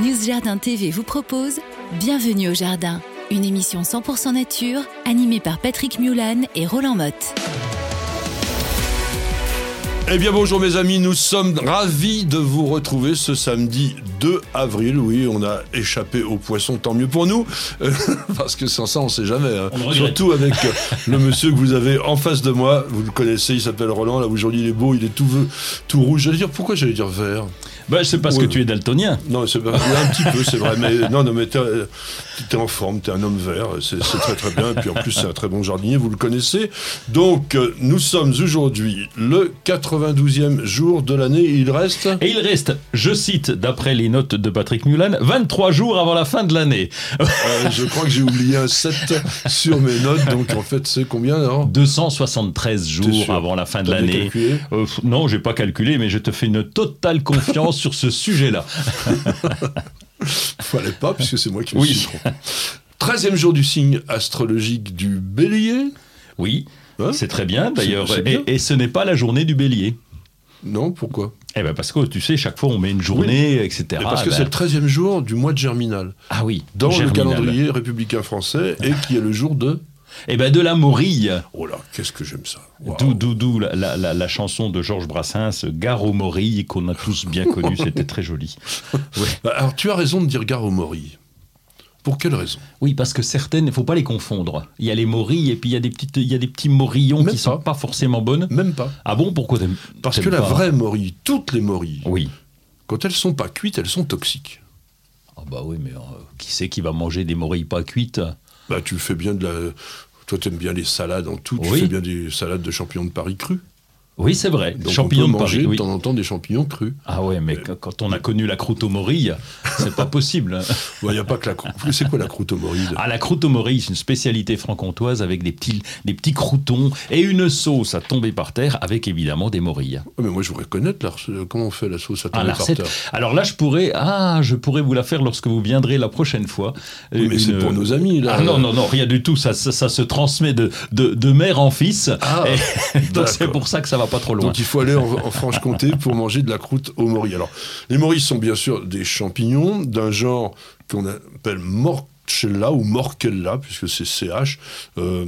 News Jardin TV vous propose Bienvenue au Jardin, une émission 100% nature animée par Patrick Mulan et Roland Motte. Eh bien bonjour mes amis, nous sommes ravis de vous retrouver ce samedi 2 avril. Oui, on a échappé aux poissons, tant mieux pour nous, euh, parce que sans ça on sait jamais. hein. On. Surtout avec euh, le monsieur que vous avez en face de moi, vous le connaissez, il s'appelle Roland. Là aujourd'hui il est beau, il est tout, tout rouge. J'allais dire pourquoi j'allais dire vert? Bah, c'est parce Ouais. que tu es daltonien. Non, c'est un petit peu, c'est vrai, mais non, non, mais t'es, euh, t'es en forme, t'es un homme vert, c'est, très très bien, et puis en plus c'est un très bon jardinier, vous le connaissez. Donc, euh, nous sommes aujourd'hui le 92e jour de l'année, il reste... Et il reste, je cite, d'après les notes de Patrick Mulan, 23 jours avant la fin de l'année. Euh, je crois que j'ai oublié un 7 sur mes notes, donc en fait c'est combien alors? 273 T'es jours avant la fin de l'année. Euh, non, j'ai pas calculé, mais je te fais une totale confiance sur ce sujet-là. Fallait pas, puisque c'est moi qui me Oui. suis trompé. 13e jour du signe astrologique du bélier Oui, Hein c'est très bien d'ailleurs. Bien. Et, et ce n'est pas la journée du bélier. Non, pourquoi? Eh ben parce que tu sais, chaque fois on met une journée, etc. Et Parce que Ben, c'est le 13e jour du mois de Germinal, Ah oui, dans Germinal. le calendrier républicain français, et qui est le jour de... Eh ben de la morille. Oh là, qu'est-ce que j'aime ça. Waouh. D'où, la, la- la- la chanson de Georges Brassens, Gare aux morilles, qu'on a tous bien connue, c'était très joli. Bah, alors, tu as raison de dire gare aux morilles. Pour quelle raison? Oui, parce que certaines, il ne faut pas les confondre. Il y a les morilles et puis il y a des, petites, il y a des petits morillons Même qui sont pas. forcément bonnes. Même pas. Ah bon, pourquoi Parce que la vraie morille, toutes les morilles, Oui. quand elles sont pas cuites, elles sont toxiques. Ah bah oui, mais euh, qui c'est qui va manger des morilles pas cuites? Bah, tu fais bien de la. Toi, tu aimes bien les salades en tout. Tu fais bien des salades de champignons de Paris crus. Oui, c'est vrai. Donc, champignons on peut de manger Paris. de oui. temps en temps des champignons crus. Ah ouais, mais qu- quand on a connu la croûte aux morilles, c'est pas possible. hein. Il n'y a pas que la croûte. C'est quoi la croûte aux morilles? Ah, la croûte aux morilles, c'est une spécialité franc-comtoise avec des petits, des petits croutons et une sauce à tomber par terre avec évidemment des morilles. Ouais, mais moi, je voudrais connaître la comment on fait la sauce à Ah, tomber la par terre? Alors là, je pourrais, ah, je pourrais vous la faire lorsque vous viendrez la prochaine fois. Oui, mais c'est Une- pour nos amis, là. Ah non, non, non, rien du tout. Ça, ça, ça se transmet de, de, de mère en fils. Ah, Et donc c'est pour ça que ça va pas trop loin. Donc il faut aller en, en Franche-Comté pour manger de la croûte aux morilles. Alors, les morilles sont bien sûr des champignons d'un genre qu'on appelle Morchella ou Morchella, puisque c'est CH. Euh,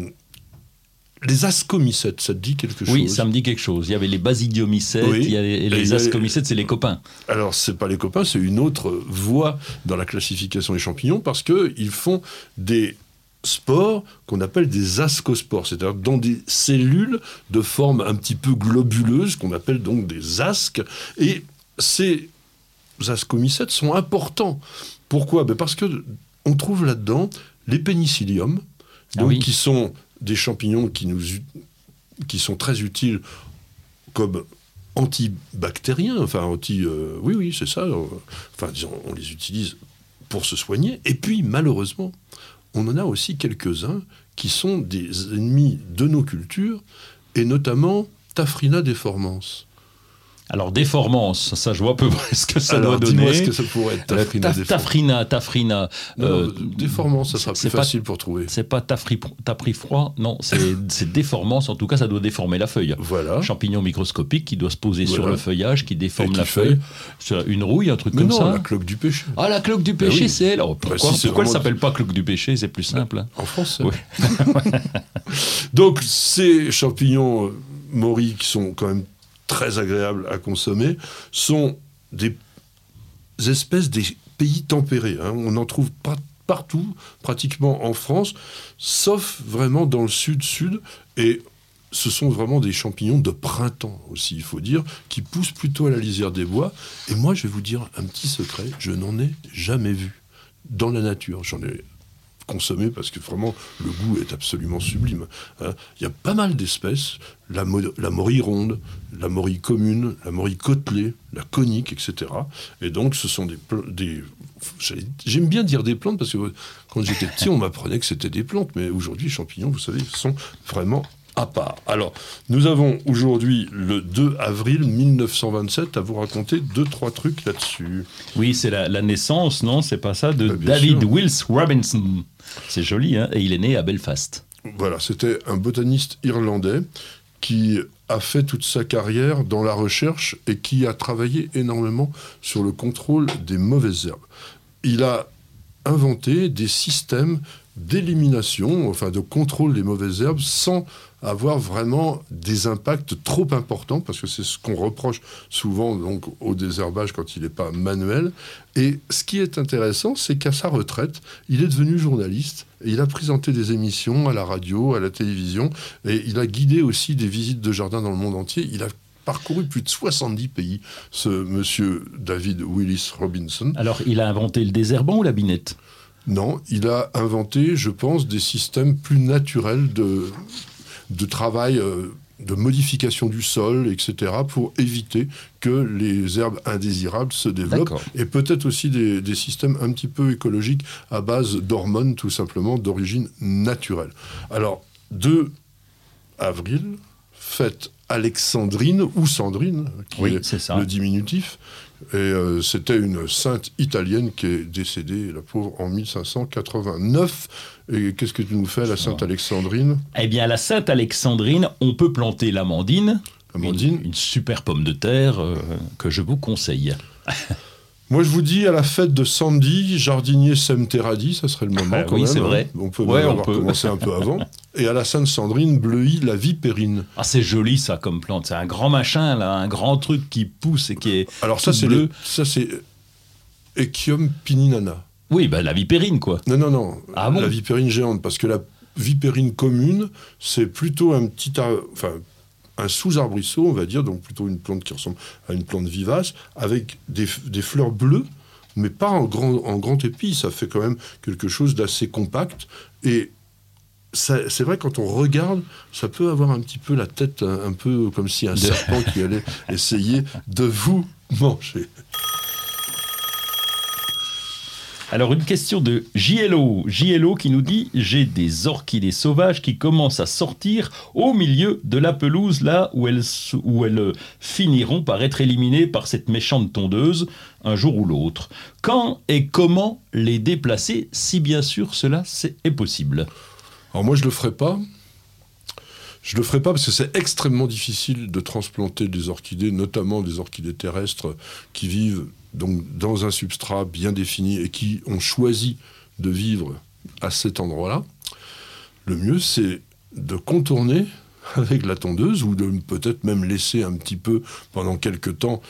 les ascomycètes, ça te dit quelque chose? oui, ça me dit quelque chose. Il y avait les basidiomycètes, Oui. il y a les, Et les a- ascomycètes, c'est les copains. Alors, c'est pas les copains, c'est une autre voie dans la classification des champignons parce qu'ils font des spores qu'on appelle des ascospores, c'est-à-dire dans des cellules de forme un petit peu globuleuse, qu'on appelle donc des asques. Et ces ascomycètes sont importants. Pourquoi? Ben Parce que on trouve là-dedans les pénicilliums, Ah oui. qui sont des champignons qui, nous, qui sont très utiles comme antibactériens, enfin anti, euh, oui oui c'est ça, euh, enfin disons on les utilise pour se soigner. Et puis malheureusement, on en a aussi quelques-uns qui sont des ennemis de nos cultures et notamment Tafrina deformans. Alors, déformance, ça, je vois à peu près ce que ça Alors, doit dis-moi donner. ce que ça pourrait être Euh, Tafrina. Tafrina, tafrina. Non, euh, non, déformance, ça sera plus pas- facile pour trouver. C'est pas tafri, tapri froid, non, c'est déformance. En tout cas, ça doit déformer la feuille. Voilà. Champignon microscopique qui doit se poser sur le feuillage, qui déforme qui la feuille. Une rouille, un truc Mais comme non, ça. la cloque du péché. Ah, la cloque du Ben péché, oui. c'est elle. Alors, pourquoi si, c'est pourquoi elle vraiment- s'appelle pas cloque du péché C'est plus simple. hein. En français. Oui. Donc, ces champignons euh, morilles qui sont quand même très agréables à consommer sont des espèces des pays tempérés. hein. On en trouve pas partout, pratiquement en France, sauf vraiment dans le sud-sud. Et ce sont vraiment des champignons de printemps aussi, il faut dire, qui poussent plutôt à la lisière des bois. Et moi, je vais vous dire un petit secret, je n'en ai jamais vu dans la nature. J'en ai consommé parce que vraiment le goût est absolument sublime. hein. Il y a pas mal d'espèces, la, la morille ronde, la morille commune, la morille côtelée, la conique, etc. Et donc ce sont des... des J'aime bien dire des plantes parce que quand j'étais petit on m'apprenait que c'était des plantes, mais aujourd'hui champignons, vous savez, sont vraiment à part. Alors, nous avons aujourd'hui le 2 avril 1927 à vous raconter deux, trois trucs là-dessus. Oui, c'est la, la naissance, non? C'est pas ça? De Bah, David sûr. Wills Robinson. C'est joli, hein? Et il est né à Belfast. Voilà, c'était un botaniste irlandais qui a fait toute sa carrière dans la recherche et qui a travaillé énormément sur le contrôle des mauvaises herbes. il a inventé des systèmes d'élimination, enfin de contrôle des mauvaises herbes sans avoir vraiment des impacts trop importants, parce que c'est ce qu'on reproche souvent donc, au désherbage quand il n'est pas manuel. Et ce qui est intéressant, c'est qu'à sa retraite, il est devenu journaliste, et il a présenté des émissions à la radio, à la télévision, et il a guidé aussi des visites de jardin dans le monde entier. Il a parcouru plus de 70 pays, ce monsieur David Willis Robinson. Alors, il a inventé le désherbant ou la binette? Non, il a inventé, je pense, des systèmes plus naturels de, de travail, euh, de modification du sol, etc., pour éviter que les herbes indésirables se développent. Et peut-être aussi des, des, systèmes un petit peu écologiques à base d'hormones, tout simplement, d'origine naturelle. Alors, 2 avril, fête Alexandrine ou Sandrine, qui est, le diminutif. Et euh, c'était une sainte italienne qui est décédée, la pauvre, en 1589. Et qu'est-ce que tu nous fais, la sainte Alexandrine? Eh bien, la sainte Alexandrine, on peut planter l'amandine. Amandine. Une, super pomme de terre euh, que je vous conseille. Moi, je vous dis, à la fête de Sandy, jardinier sème terradis, ça serait le moment. Ah, oui, c'est vrai. On peut ouais, avoir commencé un peu avant. Et à la Sainte Sandrine, bleuit la vipérine. Ah, c'est joli ça comme plante. C'est un grand machin, là, un grand truc qui pousse et qui est. Alors, ça, c'est le... ça, c'est Echium pininana. Oui, bah, la vipérine, quoi. Non, non, non. Ah la vipérine géante, parce que la vipérine commune, c'est plutôt un petit. Enfin, un sous-arbrisseau, on va dire, donc plutôt une plante qui ressemble à une plante vivace, avec des, fleurs bleues, mais pas en grand, en grand épi. Ça fait quand même quelque chose d'assez compact. Et c'est vrai, quand on regarde, ça peut avoir un petit peu la tête un, peu comme si un serpent qui allait essayer de vous manger. Alors une question de JLO. JLO qui nous dit j'ai des orchidées sauvages qui commencent à sortir au milieu de la pelouse là où elles, où elles finiront par être éliminées par cette méchante tondeuse un jour ou l'autre. Quand et comment les déplacer si bien sûr cela est possible? Alors moi je le ferai pas. Je le ferai pas parce que c'est extrêmement difficile de transplanter des orchidées, notamment des orchidées terrestres qui vivent donc dans un substrat bien défini et qui ont choisi de vivre à cet endroit-là, le mieux c'est de contourner avec la tondeuse ou de peut-être même laisser un petit peu pendant quelques temps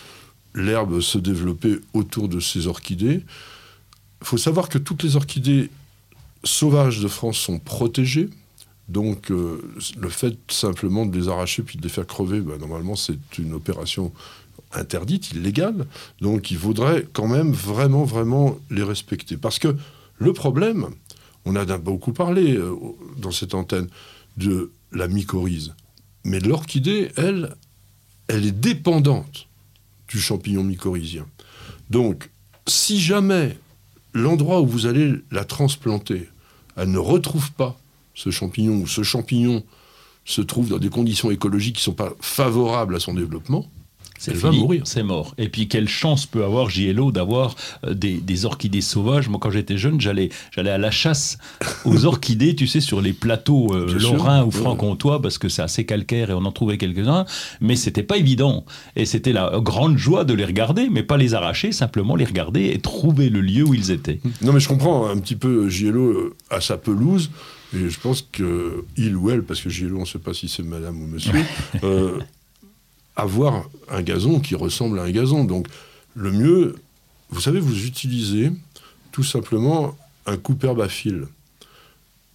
l'herbe se développer autour de ces orchidées. Il faut savoir que toutes les orchidées sauvages de France sont protégées. Donc euh, le fait simplement de les arracher puis de les faire crever, ben, normalement c'est une opération interdite, illégale. Donc il faudrait quand même vraiment, vraiment les respecter. Parce que le problème, on a beaucoup parlé euh, dans cette antenne de la mycorhize. Mais l'orchidée, elle, elle est dépendante du champignon mycorhizien. Donc, si jamais l'endroit où vous allez la transplanter, elle ne retrouve pas ce champignon, ou ce champignon se trouve dans des conditions écologiques qui ne sont pas favorables à son développement, c'est mourir. C'est mort. Et puis quelle chance peut avoir JLO d'avoir euh, des, orchidées sauvages. Moi, quand j'étais jeune, j'allais j'allais à la chasse aux orchidées, tu sais, sur les plateaux euh, lorrains ou franc-comtois, parce que c'est assez calcaire et on en trouvait quelques-uns. Mais c'était pas évident. Et c'était la grande joie de les regarder, mais pas les arracher, simplement les regarder et trouver le lieu où ils étaient. Non, mais je comprends un petit peu JLO euh, à sa pelouse. Et je pense qu'il ou elle, parce que JLO, on ne sait pas si c'est madame ou monsieur, avoir un gazon qui ressemble à un gazon. Donc le mieux, vous savez, vous utilisez tout simplement un coupe-herbe à fil.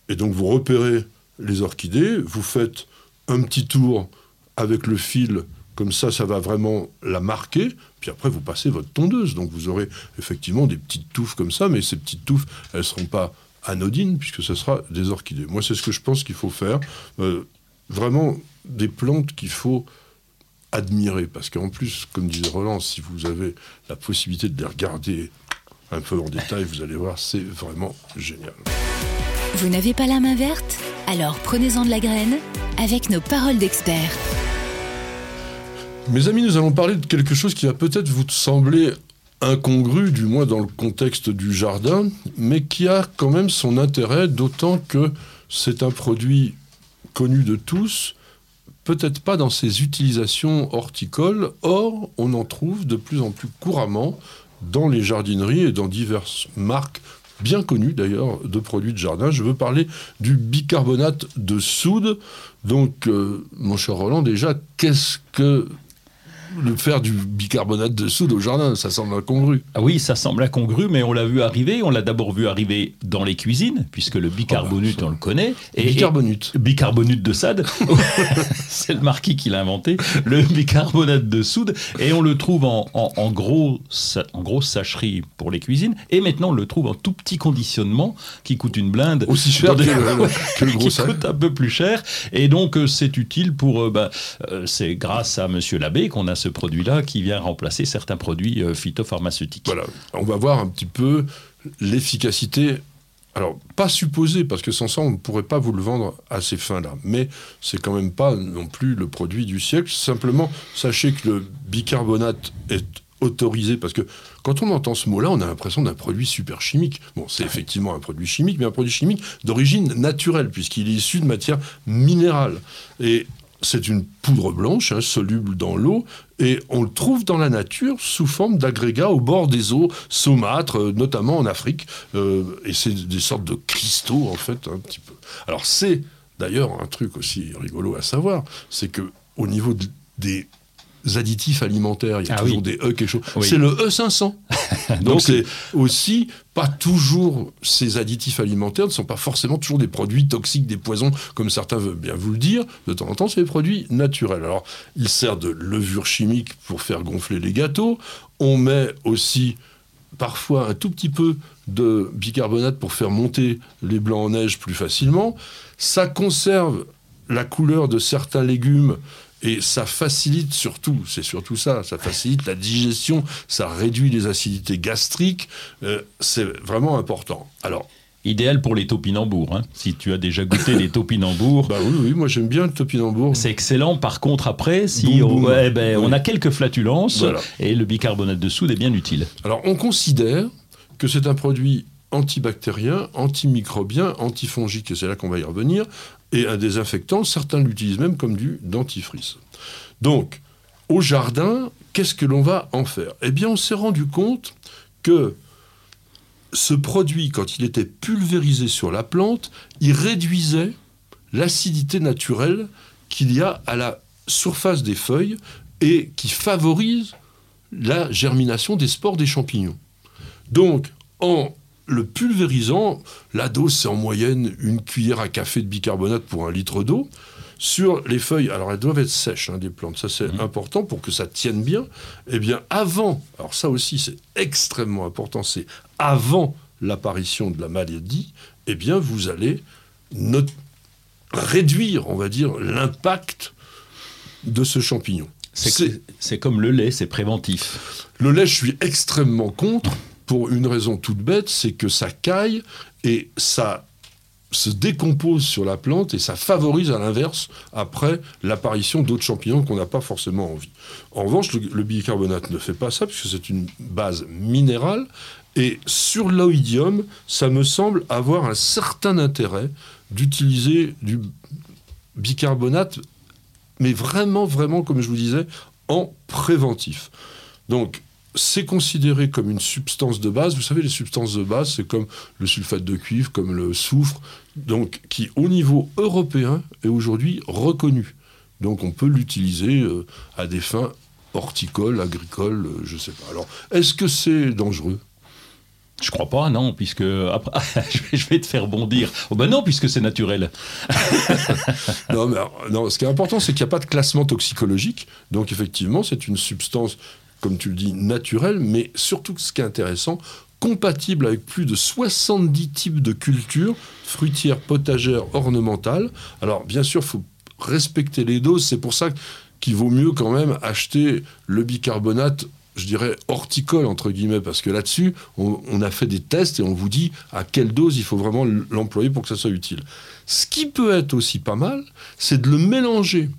Et donc vous repérez les orchidées, vous faites un petit tour avec le fil, comme ça, ça va vraiment la marquer. Puis après, vous passez votre tondeuse. Donc vous aurez effectivement des petites touffes comme ça, mais ces petites touffes, elles ne seront pas anodines, puisque ce sera des orchidées. Moi, c'est ce que je pense qu'il faut faire. Euh, vraiment des plantes qu'il faut admirer. Parce qu'en plus, comme disait Roland, si vous avez la possibilité de les regarder un peu en détail, vous allez voir, c'est vraiment génial. Vous n'avez pas la main verte? Alors prenez-en de la graine avec nos paroles d'experts. Mes amis, nous allons parler de quelque chose qui va peut-être vous sembler incongru, du moins dans le contexte du jardin, mais qui a quand même son intérêt, d'autant que c'est un produit connu de tous, peut-être pas dans ses utilisations horticoles. Or, on en trouve de plus en plus couramment dans les jardineries et dans diverses marques bien connues d'ailleurs de produits de jardin. Je veux parler du bicarbonate de soude. Donc, euh, mon cher Roland, déjà, qu'est-ce que le faire du bicarbonate de soude au jardin, ça semble incongru. Ah oui, ça semble incongru, mais on l'a vu arriver. On l'a d'abord vu arriver dans les cuisines, puisque le bicarbonate, ah bah, on le connaît. Et, bicarbonate. bicarbonate de sade. c'est le marquis qui l'a inventé. Le bicarbonate de soude. Et on le trouve en, gros, en grosse sacherie pour les cuisines. Et maintenant, on le trouve en tout petit conditionnement qui coûte une blinde. Aussi cher que, le, gros Qui coûte un peu plus cher. Et donc, euh, c'est utile pour. Euh, bah, euh, c'est grâce à Monsieur Labbé qu'on a ce produit-là qui vient remplacer certains produits euh, phytopharmaceutiques. Voilà, on va voir un petit peu l'efficacité. Alors, pas supposée, parce que sans ça, on ne pourrait pas vous le vendre à ces fins-là. Mais c'est quand même pas non plus le produit du siècle. Simplement, sachez que le bicarbonate est autorisé, parce que quand on entend ce mot-là, on a l'impression d'un produit super chimique. Bon, c'est effectivement un produit chimique, mais un produit chimique d'origine naturelle, puisqu'il est issu de matière minérale. Et c'est une poudre blanche, hein, soluble dans l'eau, et on le trouve dans la nature sous forme d'agrégats au bord des eaux saumâtres, euh, notamment en Afrique. Euh, et c'est des sortes de cristaux, en fait, un petit peu. Alors c'est d'ailleurs un truc aussi rigolo à savoir, c'est que au niveau des additifs alimentaires, il y a ah toujours des E quelque chose. C'est le E500. Donc c'est aussi pas toujours ces additifs alimentaires ne sont pas forcément toujours des produits toxiques, des poisons, comme certains veulent bien vous le dire. De temps en temps, c'est des produits naturels. Alors, il sert de levure chimique pour faire gonfler les gâteaux. On met aussi parfois un tout petit peu de bicarbonate pour faire monter les blancs en neige plus facilement. Ça conserve la couleur de certains légumes et ça facilite surtout, c'est surtout ça, ça facilite la digestion, ça réduit les acidités gastriques, euh, c'est vraiment important. Alors, Idéal pour les topinambours, hein. si tu as déjà goûté les topinambours. Bah oui, oui, moi j'aime bien le topinambour. C'est excellent. Par contre, après, si on, ben, on, a quelques flatulences, et le bicarbonate de soude est bien utile. Alors, on considère que c'est un produit antibactérien, antimicrobien, antifongique, et c'est là qu'on va y revenir, et un désinfectant, certains l'utilisent même comme du dentifrice. Donc, au jardin, qu'est-ce que l'on va en faire? Eh bien, on s'est rendu compte que ce produit, quand il était pulvérisé sur la plante, il réduisait l'acidité naturelle qu'il y a à la surface des feuilles et qui favorise la germination des spores des champignons. Donc, en le pulvérisant, la dose c'est en moyenne une cuillère à café de bicarbonate pour un litre d'eau. Sur les feuilles, alors elles doivent être sèches hein, des plantes, ça c'est mmh. important pour que ça tienne bien. Eh bien avant, alors ça aussi c'est extrêmement important, c'est avant l'apparition de la maladie, eh bien vous allez réduire, on va dire, l'impact de ce champignon. C'est comme le lait, c'est préventif. Le lait, je suis extrêmement contre pour une raison toute bête, c'est que ça caille et ça se décompose sur la plante et ça favorise à l'inverse après l'apparition d'autres champignons qu'on n'a pas forcément envie. En revanche, le, bicarbonate ne fait pas ça puisque c'est une base minérale et sur l'oïdium, ça me semble avoir un certain intérêt d'utiliser du bicarbonate, mais vraiment, vraiment, comme je vous disais, en préventif. Donc, c'est considéré comme une substance de base. Vous savez, les substances de base, c'est comme le sulfate de cuivre, comme le soufre, donc qui au niveau européen est aujourd'hui reconnu. Donc on peut l'utiliser euh, à des fins horticoles, agricoles, euh, je ne sais pas. Alors, est-ce que c'est dangereux? Je crois pas, non, puisque après, je vais te faire bondir. Oh ben non, puisque c'est naturel. non, mais non, ce qui est important, c'est qu'il n'y a pas de classement toxicologique. Donc effectivement, c'est une substance comme tu le dis, naturel, mais surtout ce qui est intéressant, compatible avec plus de 70 types de cultures, fruitières, potagères, ornementales. Alors bien sûr, il faut respecter les doses, c'est pour ça qu'il vaut mieux quand même acheter le bicarbonate je dirais, horticole, entre guillemets, parce que là-dessus, on, on, a fait des tests et on vous dit à quelle dose il faut vraiment l'employer pour que ça soit utile. Ce qui peut être aussi pas mal, c'est de le mélanger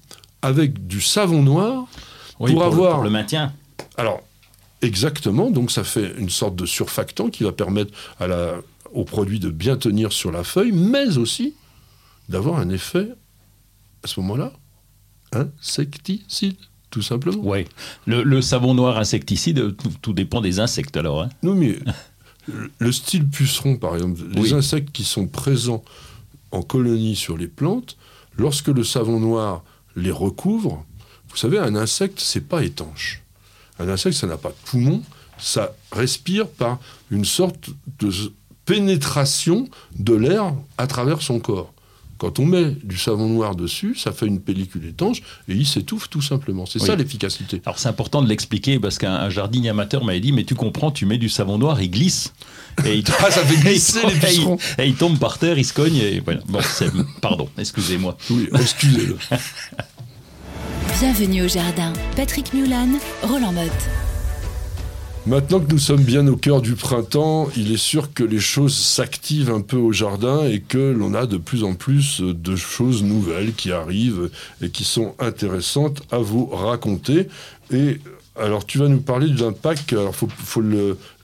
avec du savon noir pour, avoir... pour le maintien. Alors, exactement, donc ça fait une sorte de surfactant qui va permettre au produit de bien tenir sur la feuille, mais aussi d'avoir un effet, à ce moment-là, insecticide, tout simplement. Oui. Le, savon noir insecticide, tout, dépend des insectes alors. Hein. non, mais le style puceron, par exemple, les insectes qui sont présents en colonie sur les plantes, lorsque le savon noir les recouvre, vous savez, un insecte, c'est pas étanche. Un insecte, ça n'a pas de poumon, ça respire par une sorte de pénétration de l'air à travers son corps. Quand on met du savon noir dessus, ça fait une pellicule étanche et il s'étouffe tout simplement. C'est ça l'efficacité. Alors c'est important de l'expliquer parce qu'un jardinier amateur m'avait dit mais tu comprends, tu mets du savon noir, il glisse. Et il, ah, ça fait glisser les pucerons. Et, il tombe par terre, il se cogne et voilà. Bon, pardon, excusez-moi. Oui, excusez-le. Bienvenue au jardin. Patrick Mulan, Roland Motte. Maintenant que nous sommes bien au cœur du printemps, il est sûr que les choses s'activent un peu au jardin et que l'on a de plus en plus de choses nouvelles qui arrivent et qui sont intéressantes à vous raconter. Et alors tu vas nous parler d'un pack, il faut, faut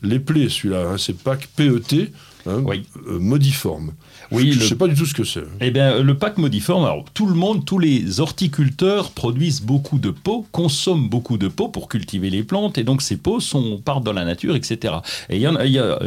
l'épeler celui-là, hein, c'est pack PET, hein, euh, modiforme. Oui, je ne sais pas du tout ce que c'est. Eh bien, le pack modiforme, alors tout le monde, tous les horticulteurs produisent beaucoup de pots, consomment beaucoup de pots pour cultiver les plantes, et donc ces pots sont, partent dans la nature, etc. Et il y en a, y a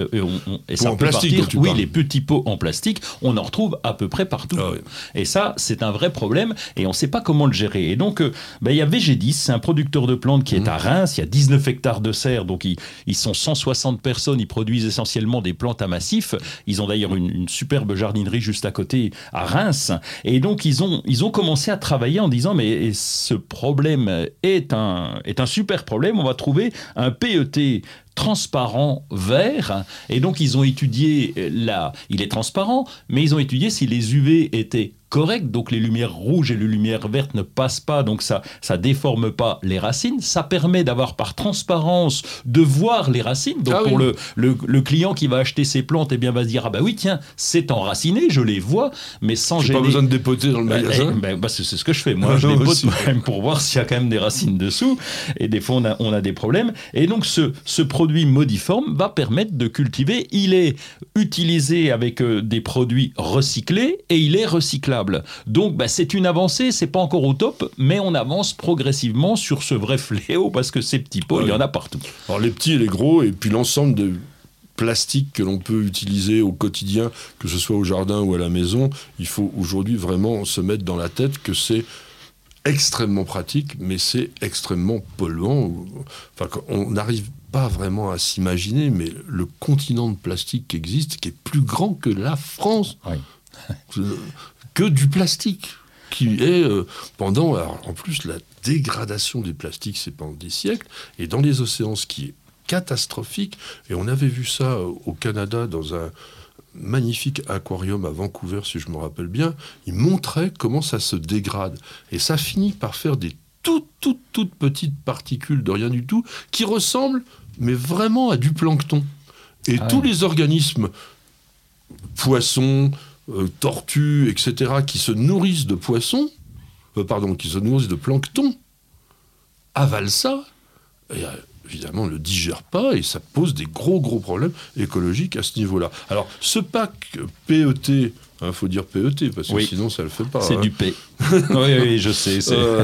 et ça en plastique, partir, oui, les petits pots en plastique, on en retrouve à peu près partout. Ah et ça, c'est un vrai problème, et on ne sait pas comment le gérer. Et donc, euh, ben, il y a VG10, c'est un producteur de plantes qui est mmh. à Reims, il y a 19 hectares de serre, donc ils, ils, sont 160 personnes, ils produisent essentiellement des plantes à massif. Ils ont d'ailleurs une, une superbe jardinerie jardinerie juste à côté, à Reims. Et donc, ils ont, ils ont commencé à travailler en disant, mais ce problème est un, est un super problème, on va trouver un PET transparent vert. Et donc, ils ont étudié, là, il est transparent, mais ils ont étudié si les UV étaient correct. Donc les lumières rouges et les lumières vertes ne passent pas, donc ça ça déforme pas les racines. Ça permet d'avoir par transparence de voir les racines. Donc ah pour le, le, client qui va acheter ses plantes, eh bien va se dire ah bah oui tiens c'est enraciné, je les vois, mais sans gêner. pas besoin de dépoter dans le bah, magasin. Eh, bah, c'est ce que je fais. Moi je dépote même pour voir s'il y a quand même des racines dessous. Et des fois on a, on a des problèmes. Et donc ce, ce produit modiforme va permettre de cultiver. Il est utilisé avec euh, des produits recyclés et il est recyclable. Donc bah, c'est une avancée, c'est pas encore au top, mais on avance progressivement sur ce vrai fléau parce que ces petits pots, il y en a partout. Alors les petits et les gros, et puis l'ensemble de plastique que l'on peut utiliser au quotidien, que ce soit au jardin ou à la maison, il faut aujourd'hui vraiment se mettre dans la tête que c'est extrêmement pratique, mais c'est extrêmement polluant. Enfin, on n'arrive pas vraiment à s'imaginer, mais le continent de plastique qui existe, qui est plus grand que la France. Oui. Que du plastique qui est euh, pendant, en plus la dégradation des plastiques c'est pendant des siècles, et dans les océans ce qui est catastrophique, et on avait vu ça euh, au Canada dans un magnifique aquarium à Vancouver si je me rappelle bien, il montrait comment ça se dégrade, et ça finit par faire des toutes toutes toutes petites particules de rien du tout qui ressemblent mais vraiment à du plancton. Et ah tous les organismes, poissons, euh, tortues, etc., qui se nourrissent de poissons, euh, pardon, qui se nourrissent de plancton, avalent ça, et euh, évidemment ne le digèrent pas, et ça pose des gros, gros problèmes écologiques à ce niveau-là. Alors, ce pack PET il faut dire PET, parce que sinon ça ne le fait pas. C'est hein. du P. oui, oui, je sais. Euh,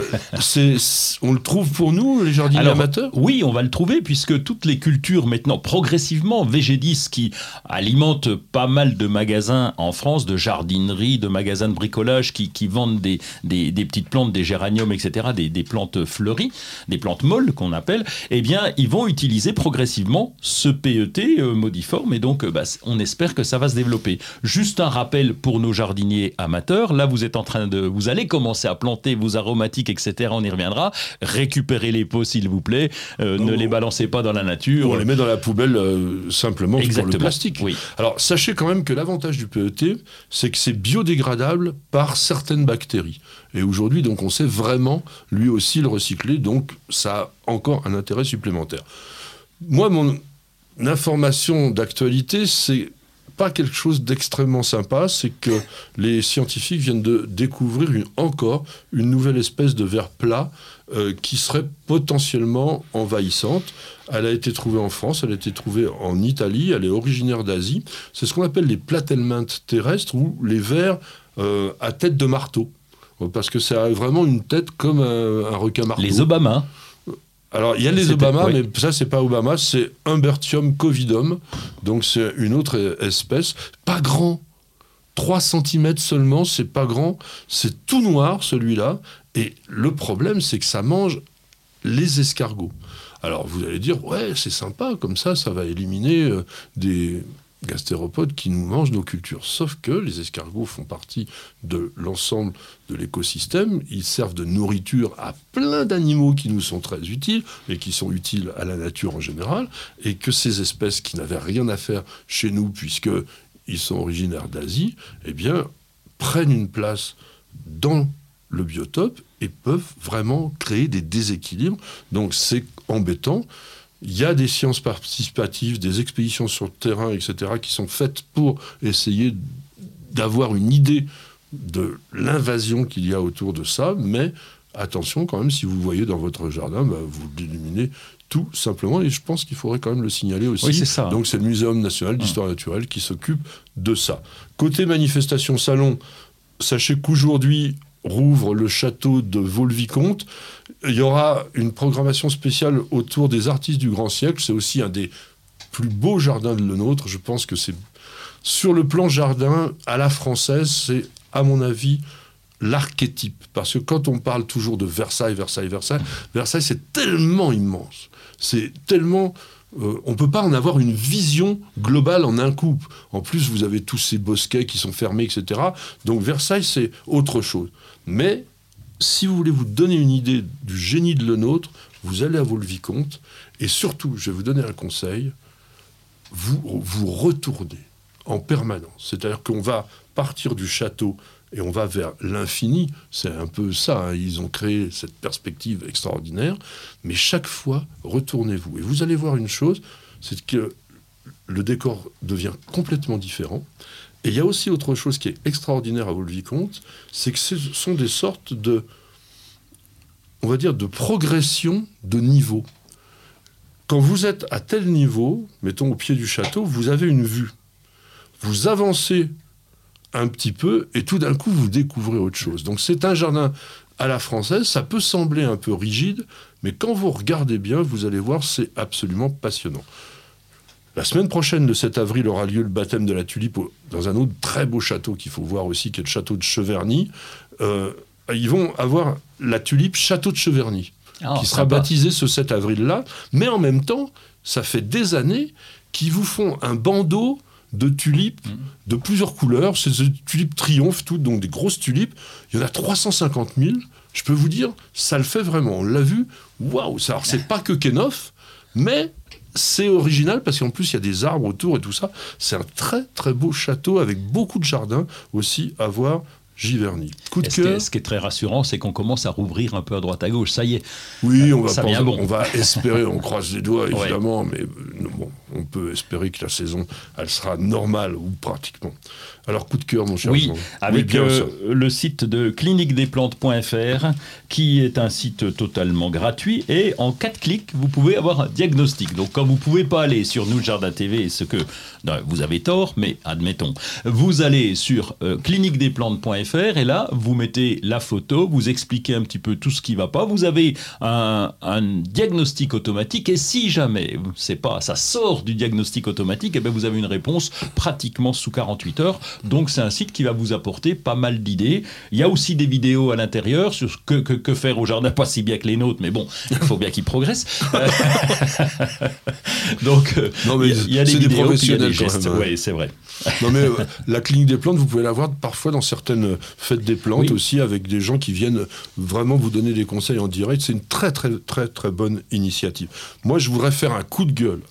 on le trouve pour nous, les jardiniers amateurs? Oui, on va le trouver, puisque toutes les cultures, maintenant, progressivement, VG10, qui alimente pas mal de magasins en France, de jardinerie, de magasins de bricolage, qui, qui vendent des, des, petites plantes, des géraniums, etc., des, des plantes fleuries, des plantes molles qu'on appelle, eh bien, ils vont utiliser progressivement ce PET euh, modiforme, et donc, euh, bah, on espère que ça va se développer. Juste un rappel pour nos jardiniers amateurs. Là, vous êtes en train de, vous allez commencer à planter vos aromatiques, etc. On y reviendra. Récupérez les pots, s'il vous plaît. Euh, ne les balancez pas dans la nature. On les met dans la poubelle euh, simplement pour le plastique. Oui. Alors, sachez quand même que l'avantage du PET, c'est que c'est biodégradable par certaines bactéries. Et aujourd'hui, donc, on sait vraiment lui aussi le recycler. Donc, ça a encore un intérêt supplémentaire. Moi, mon information d'actualité, c'est pas quelque chose d'extrêmement sympa, c'est que les scientifiques viennent de découvrir une, encore une nouvelle espèce de verre plat euh, qui serait potentiellement envahissante. Elle a été trouvée en France, elle a été trouvée en Italie, elle est originaire d'Asie. C'est ce qu'on appelle les platelmintes terrestres ou les vers euh, à tête de marteau. parce que ça a vraiment une tête comme un, requin marteau. Les Obama. Alors, il y a les Obama, mais ça, c'est pas Obama, c'est Humbertium covidum. Donc, c'est une autre espèce. Pas grand. 3 cm seulement, c'est pas grand. C'est tout noir, celui-là. Et le problème, c'est que ça mange les escargots. Alors, vous allez dire, ouais, c'est sympa, comme ça, ça va éliminer euh, des gastéropodes qui nous mangent nos cultures. Sauf que les escargots font partie de l'ensemble de l'écosystème. Ils servent de nourriture à plein d'animaux qui nous sont très utiles et qui sont utiles à la nature en général. Et que ces espèces qui n'avaient rien à faire chez nous, puisqu'ils sont originaires d'Asie, eh bien, prennent une place dans le biotope et peuvent vraiment créer des déséquilibres. Donc c'est embêtant. Il y a des sciences participatives, des expéditions sur le terrain, etc., qui sont faites pour essayer d'avoir une idée de l'invasion qu'il y a autour de ça, mais attention quand même, si vous voyez dans votre jardin, bah, vous l'éliminez tout simplement, et je pense qu'il faudrait quand même le signaler aussi. Oui, c'est ça. Donc c'est le Muséum national d'histoire naturelle qui s'occupe de ça. Côté manifestation salon, sachez qu'aujourd'hui, rouvre le château de Vaux-le-Vicomte. Il y aura une programmation spéciale autour des artistes du grand siècle. C'est aussi un des plus beaux jardins de le nôtre. Je pense que c'est sur le plan jardin à la française, c'est à mon avis l'archétype. Parce que quand on parle toujours de Versailles, Versailles, Versailles, Versailles c'est tellement immense. C'est tellement euh, on ne peut pas en avoir une vision globale en un coup. En plus, vous avez tous ces bosquets qui sont fermés, etc. Donc Versailles, c'est autre chose. Mais si vous voulez vous donner une idée du génie de le nôtre, vous allez à Vaux-le-Vicomte, et surtout, je vais vous donner un conseil, vous, vous retournez en permanence. C'est-à-dire qu'on va partir du château et on va vers l'infini. C'est un peu ça, hein. ils ont créé cette perspective extraordinaire, mais chaque fois, retournez-vous. Et vous allez voir une chose, c'est que le décor devient complètement différent. Et il y a aussi autre chose qui est extraordinaire à Vaux-le-Vicomte, c'est que ce sont des sortes de, on va dire, de progression de niveau. Quand vous êtes à tel niveau, mettons au pied du château, vous avez une vue. Vous avancez un petit peu et tout d'un coup vous découvrez autre chose. Donc c'est un jardin à la française, ça peut sembler un peu rigide, mais quand vous regardez bien, vous allez voir, c'est absolument passionnant. La semaine prochaine, de 7 avril, aura lieu le baptême de la tulipe dans un autre très beau château qu'il faut voir aussi, qui est le château de Cheverny. Euh, ils vont avoir la tulipe château de Cheverny, ah, qui sera baptisé ce 7 avril-là. Mais en même temps, ça fait des années qu'ils vous font un bandeau de tulipes mm. de plusieurs couleurs. Ces tulipes triomphent toutes, donc des grosses tulipes. Il y en a 350 000. Je peux vous dire, ça le fait vraiment. On l'a vu. Waouh Alors, c'est pas que Kenoff, mais c'est original parce qu'en plus il y a des arbres autour et tout ça. C'est un très très beau château avec beaucoup de jardins aussi à voir. Giverny. Coup de cœur. Ce qui est très rassurant, c'est qu'on commence à rouvrir un peu à droite à gauche. Ça y est. Oui, on va, bon. on va espérer, on croise les doigts évidemment, mais bon, on peut espérer que la saison, elle sera normale ou pratiquement. Alors, coup de cœur, mon cher. Oui, avec euh, le site de cliniquedesplantes.fr, qui est un site totalement gratuit. Et en quatre clics, vous pouvez avoir un diagnostic. Donc, quand vous ne pouvez pas aller sur Nous Jardin TV, ce que vous avez tort, mais admettons, vous allez sur euh, cliniquedesplantes.fr et là, vous mettez la photo, vous expliquez un petit peu tout ce qui ne va pas. Vous avez un, un diagnostic automatique. Et si jamais, c'est pas, ça sort du diagnostic automatique, et eh bien vous avez une réponse pratiquement sous 48 heures. Donc c'est un site qui va vous apporter pas mal d'idées. Il y a aussi des vidéos à l'intérieur sur ce que, que, faire au jardin, pas si bien que les nôtres, mais bon, il faut bien qu'ils progressent. Donc euh, il y, a des vidéos, il y a des gestes. Oui, c'est vrai. non mais euh, la clinique des plantes, vous pouvez la voir parfois dans certaines fêtes des plantes aussi, avec des gens qui viennent vraiment vous donner des conseils en direct. C'est une très très très très bonne initiative. Moi, je voudrais faire un coup de gueule.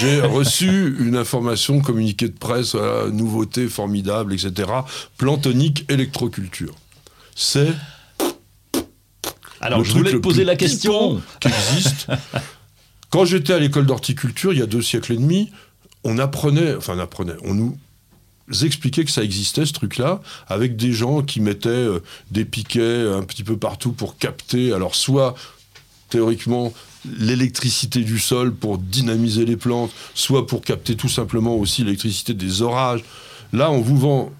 J'ai reçu une information communiquée de presse, nouveauté formidable, etc. Plantonique électroculture. C'est alors, je voulais te poser la question. Qui existe. Quand j'étais à l'école d'horticulture, il y a deux siècles et demi, on apprenait, enfin on apprenait, on nous expliquait que ça existait ce truc-là, avec des gens qui mettaient euh, des piquets un petit peu partout pour capter, alors soit théoriquement l'électricité du sol pour dynamiser les plantes, soit pour capter tout simplement aussi l'électricité des orages. Là, on vous vend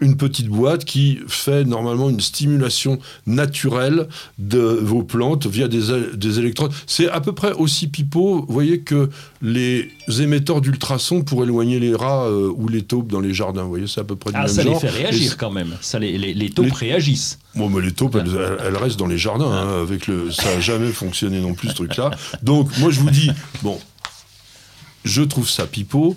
une petite boîte qui fait normalement une stimulation naturelle de vos plantes via des, des électrodes. C'est à peu près aussi pipeau, vous voyez, que les émetteurs d'ultrasons pour éloigner les rats euh, ou les taupes dans les jardins. Vous voyez, c'est à peu près du ah, même ça genre. les fait réagir quand même. Ça, les, les, taupes réagissent. Bon, mais les taupes, elles, elles restent dans les jardins. Hein, avec le, ça n'a jamais fonctionné non plus, ce truc-là. Donc, moi, je vous dis, bon, je trouve ça pipeau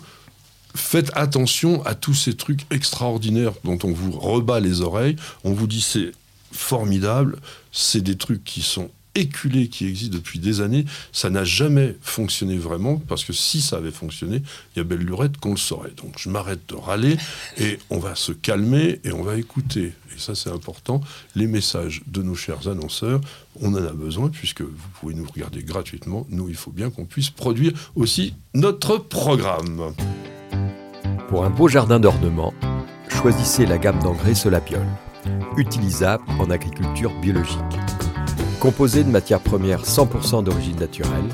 faites attention à tous ces trucs extraordinaires dont on vous rebat les oreilles. On vous dit c'est formidable, c'est des trucs qui sont éculés, qui existent depuis des années. Ça n'a jamais fonctionné vraiment, parce que si ça avait fonctionné, il y a belle lurette qu'on le saurait. Donc je m'arrête de râler et on va se calmer et on va écouter. Et ça c'est important, les messages de nos chers annonceurs. On en a besoin puisque vous pouvez nous regarder gratuitement. Nous, il faut bien qu'on puisse produire aussi notre programme. Pour un beau jardin d'ornement, choisissez la gamme d'engrais Solapiol, utilisable en agriculture biologique. Composé de matières premières 100% d'origine naturelle,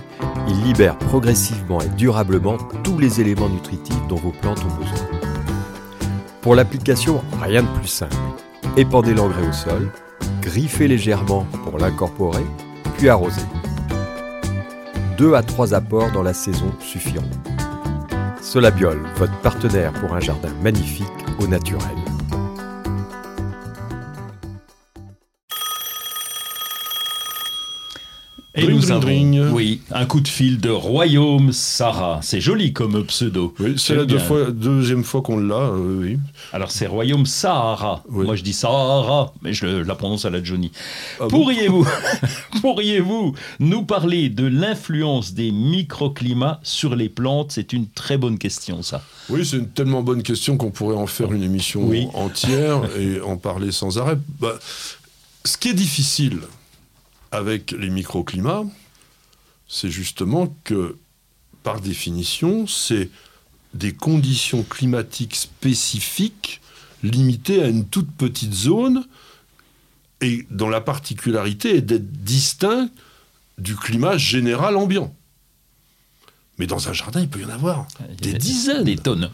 il libère progressivement et durablement tous les éléments nutritifs dont vos plantes ont besoin. Pour l'application, rien de plus simple. Épandez l'engrais au sol, griffez légèrement pour l'incorporer, puis arrosez. Deux à trois apports dans la saison suffiront. Solabiol, votre partenaire pour un jardin magnifique au naturel. Et nous avons, oui, un coup de fil de Royaume Sarah. C'est joli comme pseudo. Oui, c'est la deuxième fois qu'on l'a, euh, oui. Alors c'est Royaume Sahara. Moi je dis Sahara, mais je la prononce à la Johnny. Ah pourriez-vous, pourriez-vous nous parler de l'influence des microclimats sur les plantes? C'est une très bonne question, ça. Oui, c'est une tellement bonne question qu'on pourrait en faire une émission entière et en parler sans arrêt. Bah, ce qui est difficile avec les microclimats, c'est justement que, par définition, c'est des conditions climatiques spécifiques limitées à une toute petite zone et dont la particularité est d'être distinct du climat général ambiant. Mais dans un jardin, il peut y en avoir des dizaines. Des tonnes.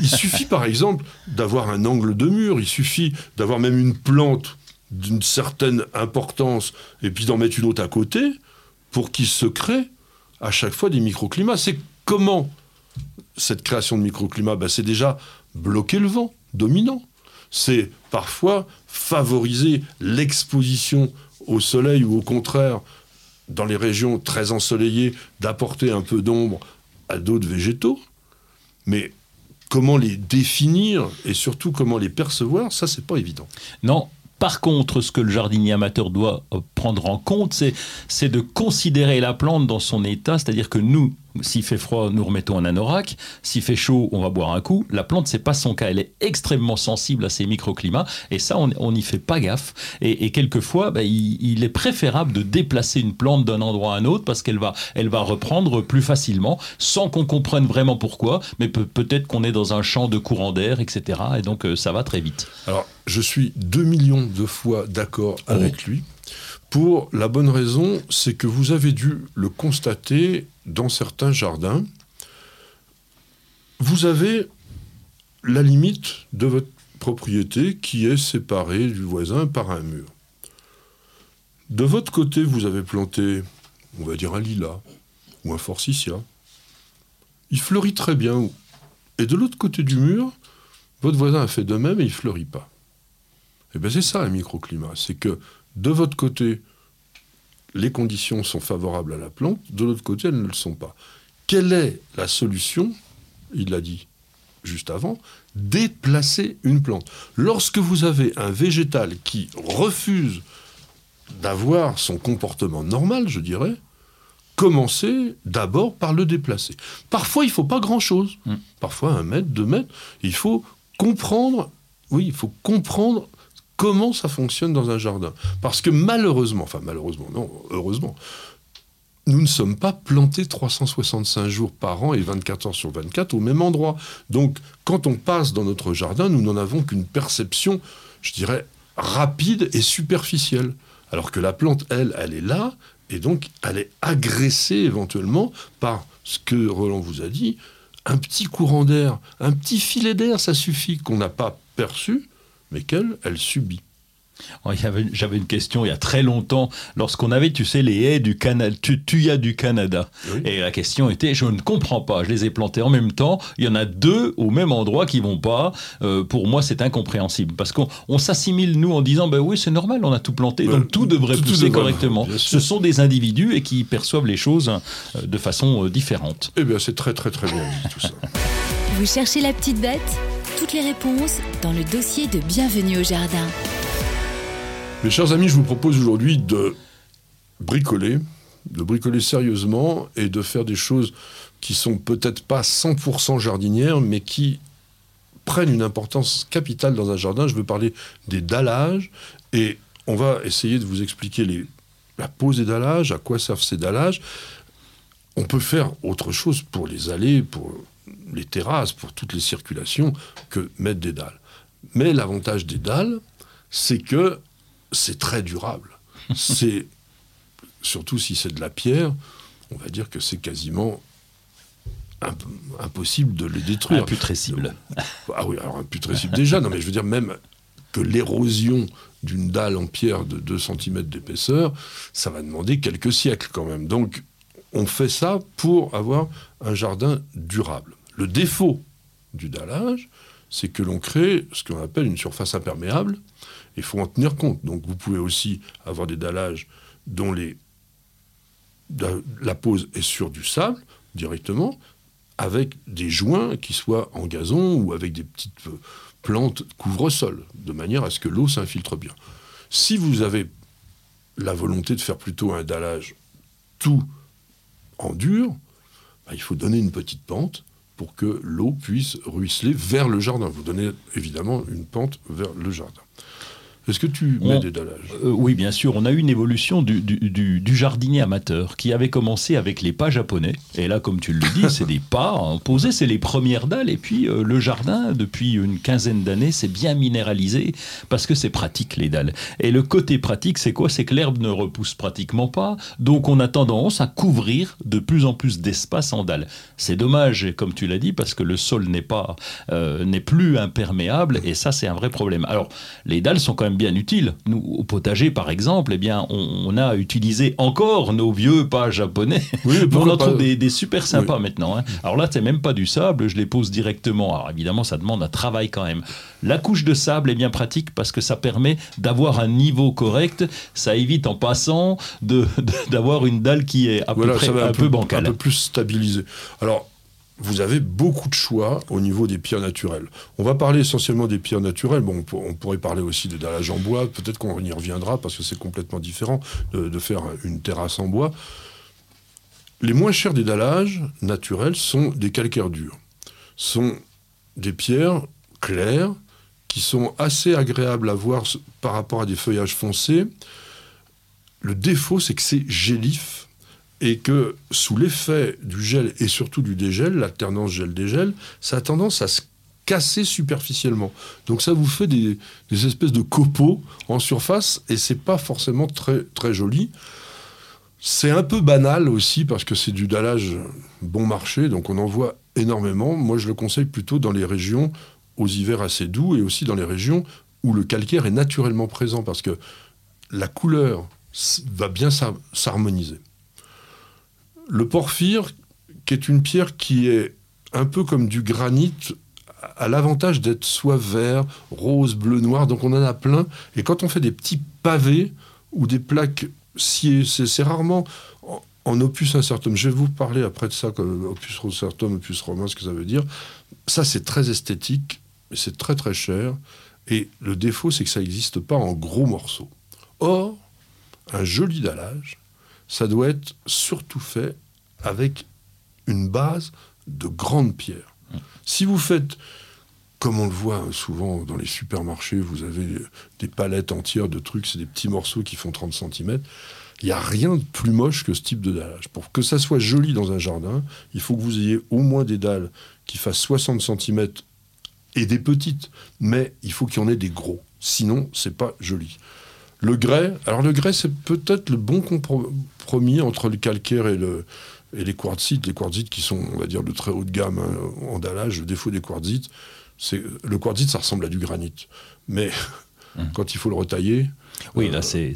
il suffit par exemple d'avoir un angle de mur, il suffit d'avoir même une plante d'une certaine importance et puis d'en mettre une autre à côté pour qu'il se crée à chaque fois des microclimats. C'est comment cette création de microclimats? Ben, C'est déjà bloquer le vent dominant. C'est parfois favoriser l'exposition au soleil ou au contraire, dans les régions très ensoleillées, d'apporter un peu d'ombre à d'autres végétaux. Mais comment les définir et surtout comment les percevoir, ça, c'est pas évident. Non, par contre, ce que le jardinier amateur doit euh, prendre en compte, c'est de considérer la plante dans son état, c'est-à-dire que nous, s'il fait froid, nous remettons un anorak. S'il fait chaud, on va boire un coup. La plante, c'est pas son cas. Elle est extrêmement sensible à ces microclimats. Et ça, on n'y fait pas gaffe. Et, quelquefois, bah, il, est préférable de déplacer une plante d'un endroit à un autre parce qu'elle va, elle va reprendre plus facilement sans qu'on comprenne vraiment pourquoi. Mais peut-être qu'on est dans un champ de courant d'air, etc. Et donc, euh, ça va très vite. Alors, je suis deux millions de fois d'accord avec lui. Pour la bonne raison, c'est que vous avez dû le constater dans certains jardins. Vous avez la limite de votre propriété qui est séparée du voisin par un mur. De votre côté, vous avez planté, on va dire un lilas ou un forsythia. Il fleurit très bien. Et de l'autre côté du mur, votre voisin a fait de même et il fleurit pas. Et eh bien c'est ça un microclimat, c'est que de votre côté, les conditions sont favorables à la plante, de l'autre côté, elles ne le sont pas. Quelle est la solution Il l'a dit juste avant, déplacer une plante? Lorsque vous avez un végétal qui refuse d'avoir son comportement normal, je dirais, commencez d'abord par le déplacer. Parfois, il ne faut pas grand-chose. Mm. Parfois, un mètre, deux mètres. Il faut comprendre, oui, il faut comprendre comment ça fonctionne dans un jardin. Parce que malheureusement, enfin malheureusement, non, heureusement, nous ne sommes pas plantés 365 jours par an et 24 heures sur 24 au même endroit. Donc, quand on passe dans notre jardin, nous n'en avons qu'une perception, je dirais, rapide et superficielle. Alors que la plante, elle, elle est là, et donc elle est agressée éventuellement par ce que Roland vous a dit, un petit courant d'air, un petit filet d'air, ça suffit qu'on n'a pas perçu, mais qu'elle, elle subit. J'avais une question il y a très longtemps, lorsqu'on avait, tu sais, les haies du Canada, tu, tu as du Canada. Et la question était, je ne comprends pas, je les ai plantés en même temps, il y en a deux au même endroit qui vont pas. Euh, pour moi, c'est incompréhensible. Parce qu'on s'assimile, nous, en disant, ben oui, c'est normal, on a tout planté, donc tout devrait pousser correctement. Ce sont des individus et qui perçoivent les choses euh, de façon euh, différente. Eh bien, c'est très, très, très bien dit, tout ça. Vous cherchez la petite bête? Toutes les réponses dans le dossier de Bienvenue au Jardin. Mes chers amis, je vous propose aujourd'hui de bricoler, de bricoler sérieusement et de faire des choses qui sont peut-être pas 100% jardinières, mais qui prennent une importance capitale dans un jardin. Je veux parler des dallages et on va essayer de vous expliquer la pose des dallages, à quoi servent ces dallages. On peut faire autre chose pour les allées, pour les terrasses, pour toutes les circulations que mettre des dalles. Mais l'avantage des dalles, c'est que c'est très durable. c'est surtout si c'est de la pierre, on va dire que c'est quasiment impossible de les détruire. Imputrescible. Ah oui, alors imputrescible déjà. Non, mais je veux dire même que l'érosion d'une dalle en pierre de 2 cm d'épaisseur, ça va demander quelques siècles quand même. Donc, on fait ça pour avoir un jardin durable. Le défaut du dallage, c'est que l'on crée ce qu'on appelle une surface imperméable, il faut en tenir compte. Donc vous pouvez aussi avoir des dallages dont la pose est sur du sable directement, avec des joints qui soient en gazon ou avec des petites euh, plantes couvre-sol, de manière à ce que l'eau s'infiltre bien. Si vous avez la volonté de faire plutôt un dallage tout en dur, bah, il faut donner une petite pente pour que l'eau puisse ruisseler vers le jardin. Vous donnez évidemment une pente vers le jardin. Est-ce que tu mets des dallages euh, Oui, bien sûr. On a eu une évolution du, du, jardinier amateur qui avait commencé avec les pas japonais. Et là, comme tu le dis, c'est des pas posés, c'est les premières dalles. Et puis euh, le jardin, depuis une quinzaine d'années, c'est bien minéralisé parce que c'est pratique les dalles. Et le côté pratique, c'est quoi? C'est que l'herbe ne repousse pratiquement pas. Donc on a tendance à couvrir de plus en plus d'espace en dalles. C'est dommage, comme tu l'as dit, parce que le sol n'est pas euh, n'est plus imperméable. Et ça, c'est un vrai problème. Alors les dalles sont quand même bien utile. Nous, au potager, par exemple, eh bien, on, a utilisé encore nos vieux pas japonais. on en trouve des, super sympas maintenant. Hein. Alors là, c'est même pas du sable, je les pose directement. Alors évidemment, ça demande un travail quand même. La couche de sable est bien pratique parce que ça permet d'avoir un niveau correct. Ça évite en passant d'avoir une dalle qui est à peu près un, peu, bancale. Un peu plus stabilisée. Alors, vous avez beaucoup de choix au niveau des pierres naturelles. On va parler essentiellement des pierres naturelles. Bon, on, pourrait parler aussi de dallage en bois. Peut-être qu'on y reviendra parce que c'est complètement différent de, faire une terrasse en bois. Les moins chers des dallages naturels sont des calcaires durs. Sont des pierres claires qui sont assez agréables à voir par rapport à des feuillages foncés. Le défaut, c'est que c'est gélif et que sous l'effet du gel et surtout du dégel, l'alternance gel-dégel, ça a tendance à se casser superficiellement. Donc ça vous fait des, espèces de copeaux en surface et c'est pas forcément très, très joli. C'est un peu banal aussi parce que c'est du dallage bon marché, donc on en voit énormément. Moi je le conseille plutôt dans les régions aux hivers assez doux et aussi dans les régions où le calcaire est naturellement présent parce que la couleur va bien s'harmoniser. Le porphyre, qui est une pierre qui est un peu comme du granit, a l'avantage d'être soit vert, rose, bleu, noir, donc on en a plein. Et quand on fait des petits pavés ou des plaques sciées, c'est rarement en, opus incertum. Je vais vous parler après de ça, comme opus incertum, opus romain, ce que ça veut dire. Ça, c'est très esthétique, c'est très très cher. Et le défaut, c'est que ça n'existe pas en gros morceaux. Or, un joli dallage, ça doit être surtout fait avec une base de grandes pierres. Si vous faites, comme on le voit souvent dans les supermarchés, vous avez des palettes entières de trucs, c'est des petits morceaux qui font 30 cm. Il n'y a rien de plus moche que ce type de dallage. Pour que ça soit joli dans un jardin, il faut que vous ayez au moins des dalles qui fassent 60 cm et des petites, mais il faut qu'il y en ait des gros. Sinon, c'est pas joli. Le grès, alors le grès, c'est peut-être le bon compromis entre le calcaire et, le, et les quartzites. Les quartzites qui sont, on va dire, de très haut de gamme hein, en dallage. Le défaut des quartzites, le quartzite, ça ressemble à du granit. Mais hum. quand il faut le retailler, oui, là, c'est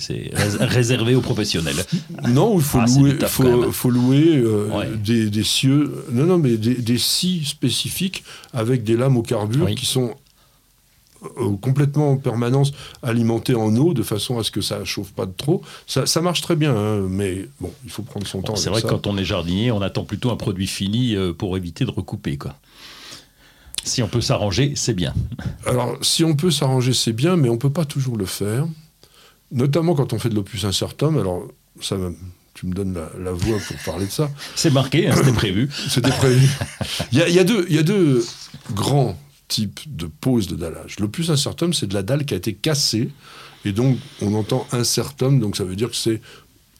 réservé aux professionnels. Non, il faut ah, louer, faut, louer euh, des, cieux, non, non, mais des, scies spécifiques avec des lames au carbure qui sont euh, complètement en permanence alimentées en eau de façon à ce que ça chauffe pas de trop. Ça, marche très bien, hein, mais bon, il faut prendre son temps. C'est vrai que quand on est jardinier, on attend plutôt un produit fini euh, pour éviter de recouper, quoi. Si on peut s'arranger, c'est bien. Alors, si on peut s'arranger, c'est bien, mais on peut pas toujours le faire notamment quand on fait de l'opus incertum. Alors, ça, tu me donnes la, voix pour parler de ça. C'est marqué, hein, c'était prévu. c'était prévu. Il y, a, deux, il y a deux grands types de poses de dallage. L'opus incertum, c'est de la dalle qui a été cassée, et donc on entend incertum, donc ça veut dire que c'est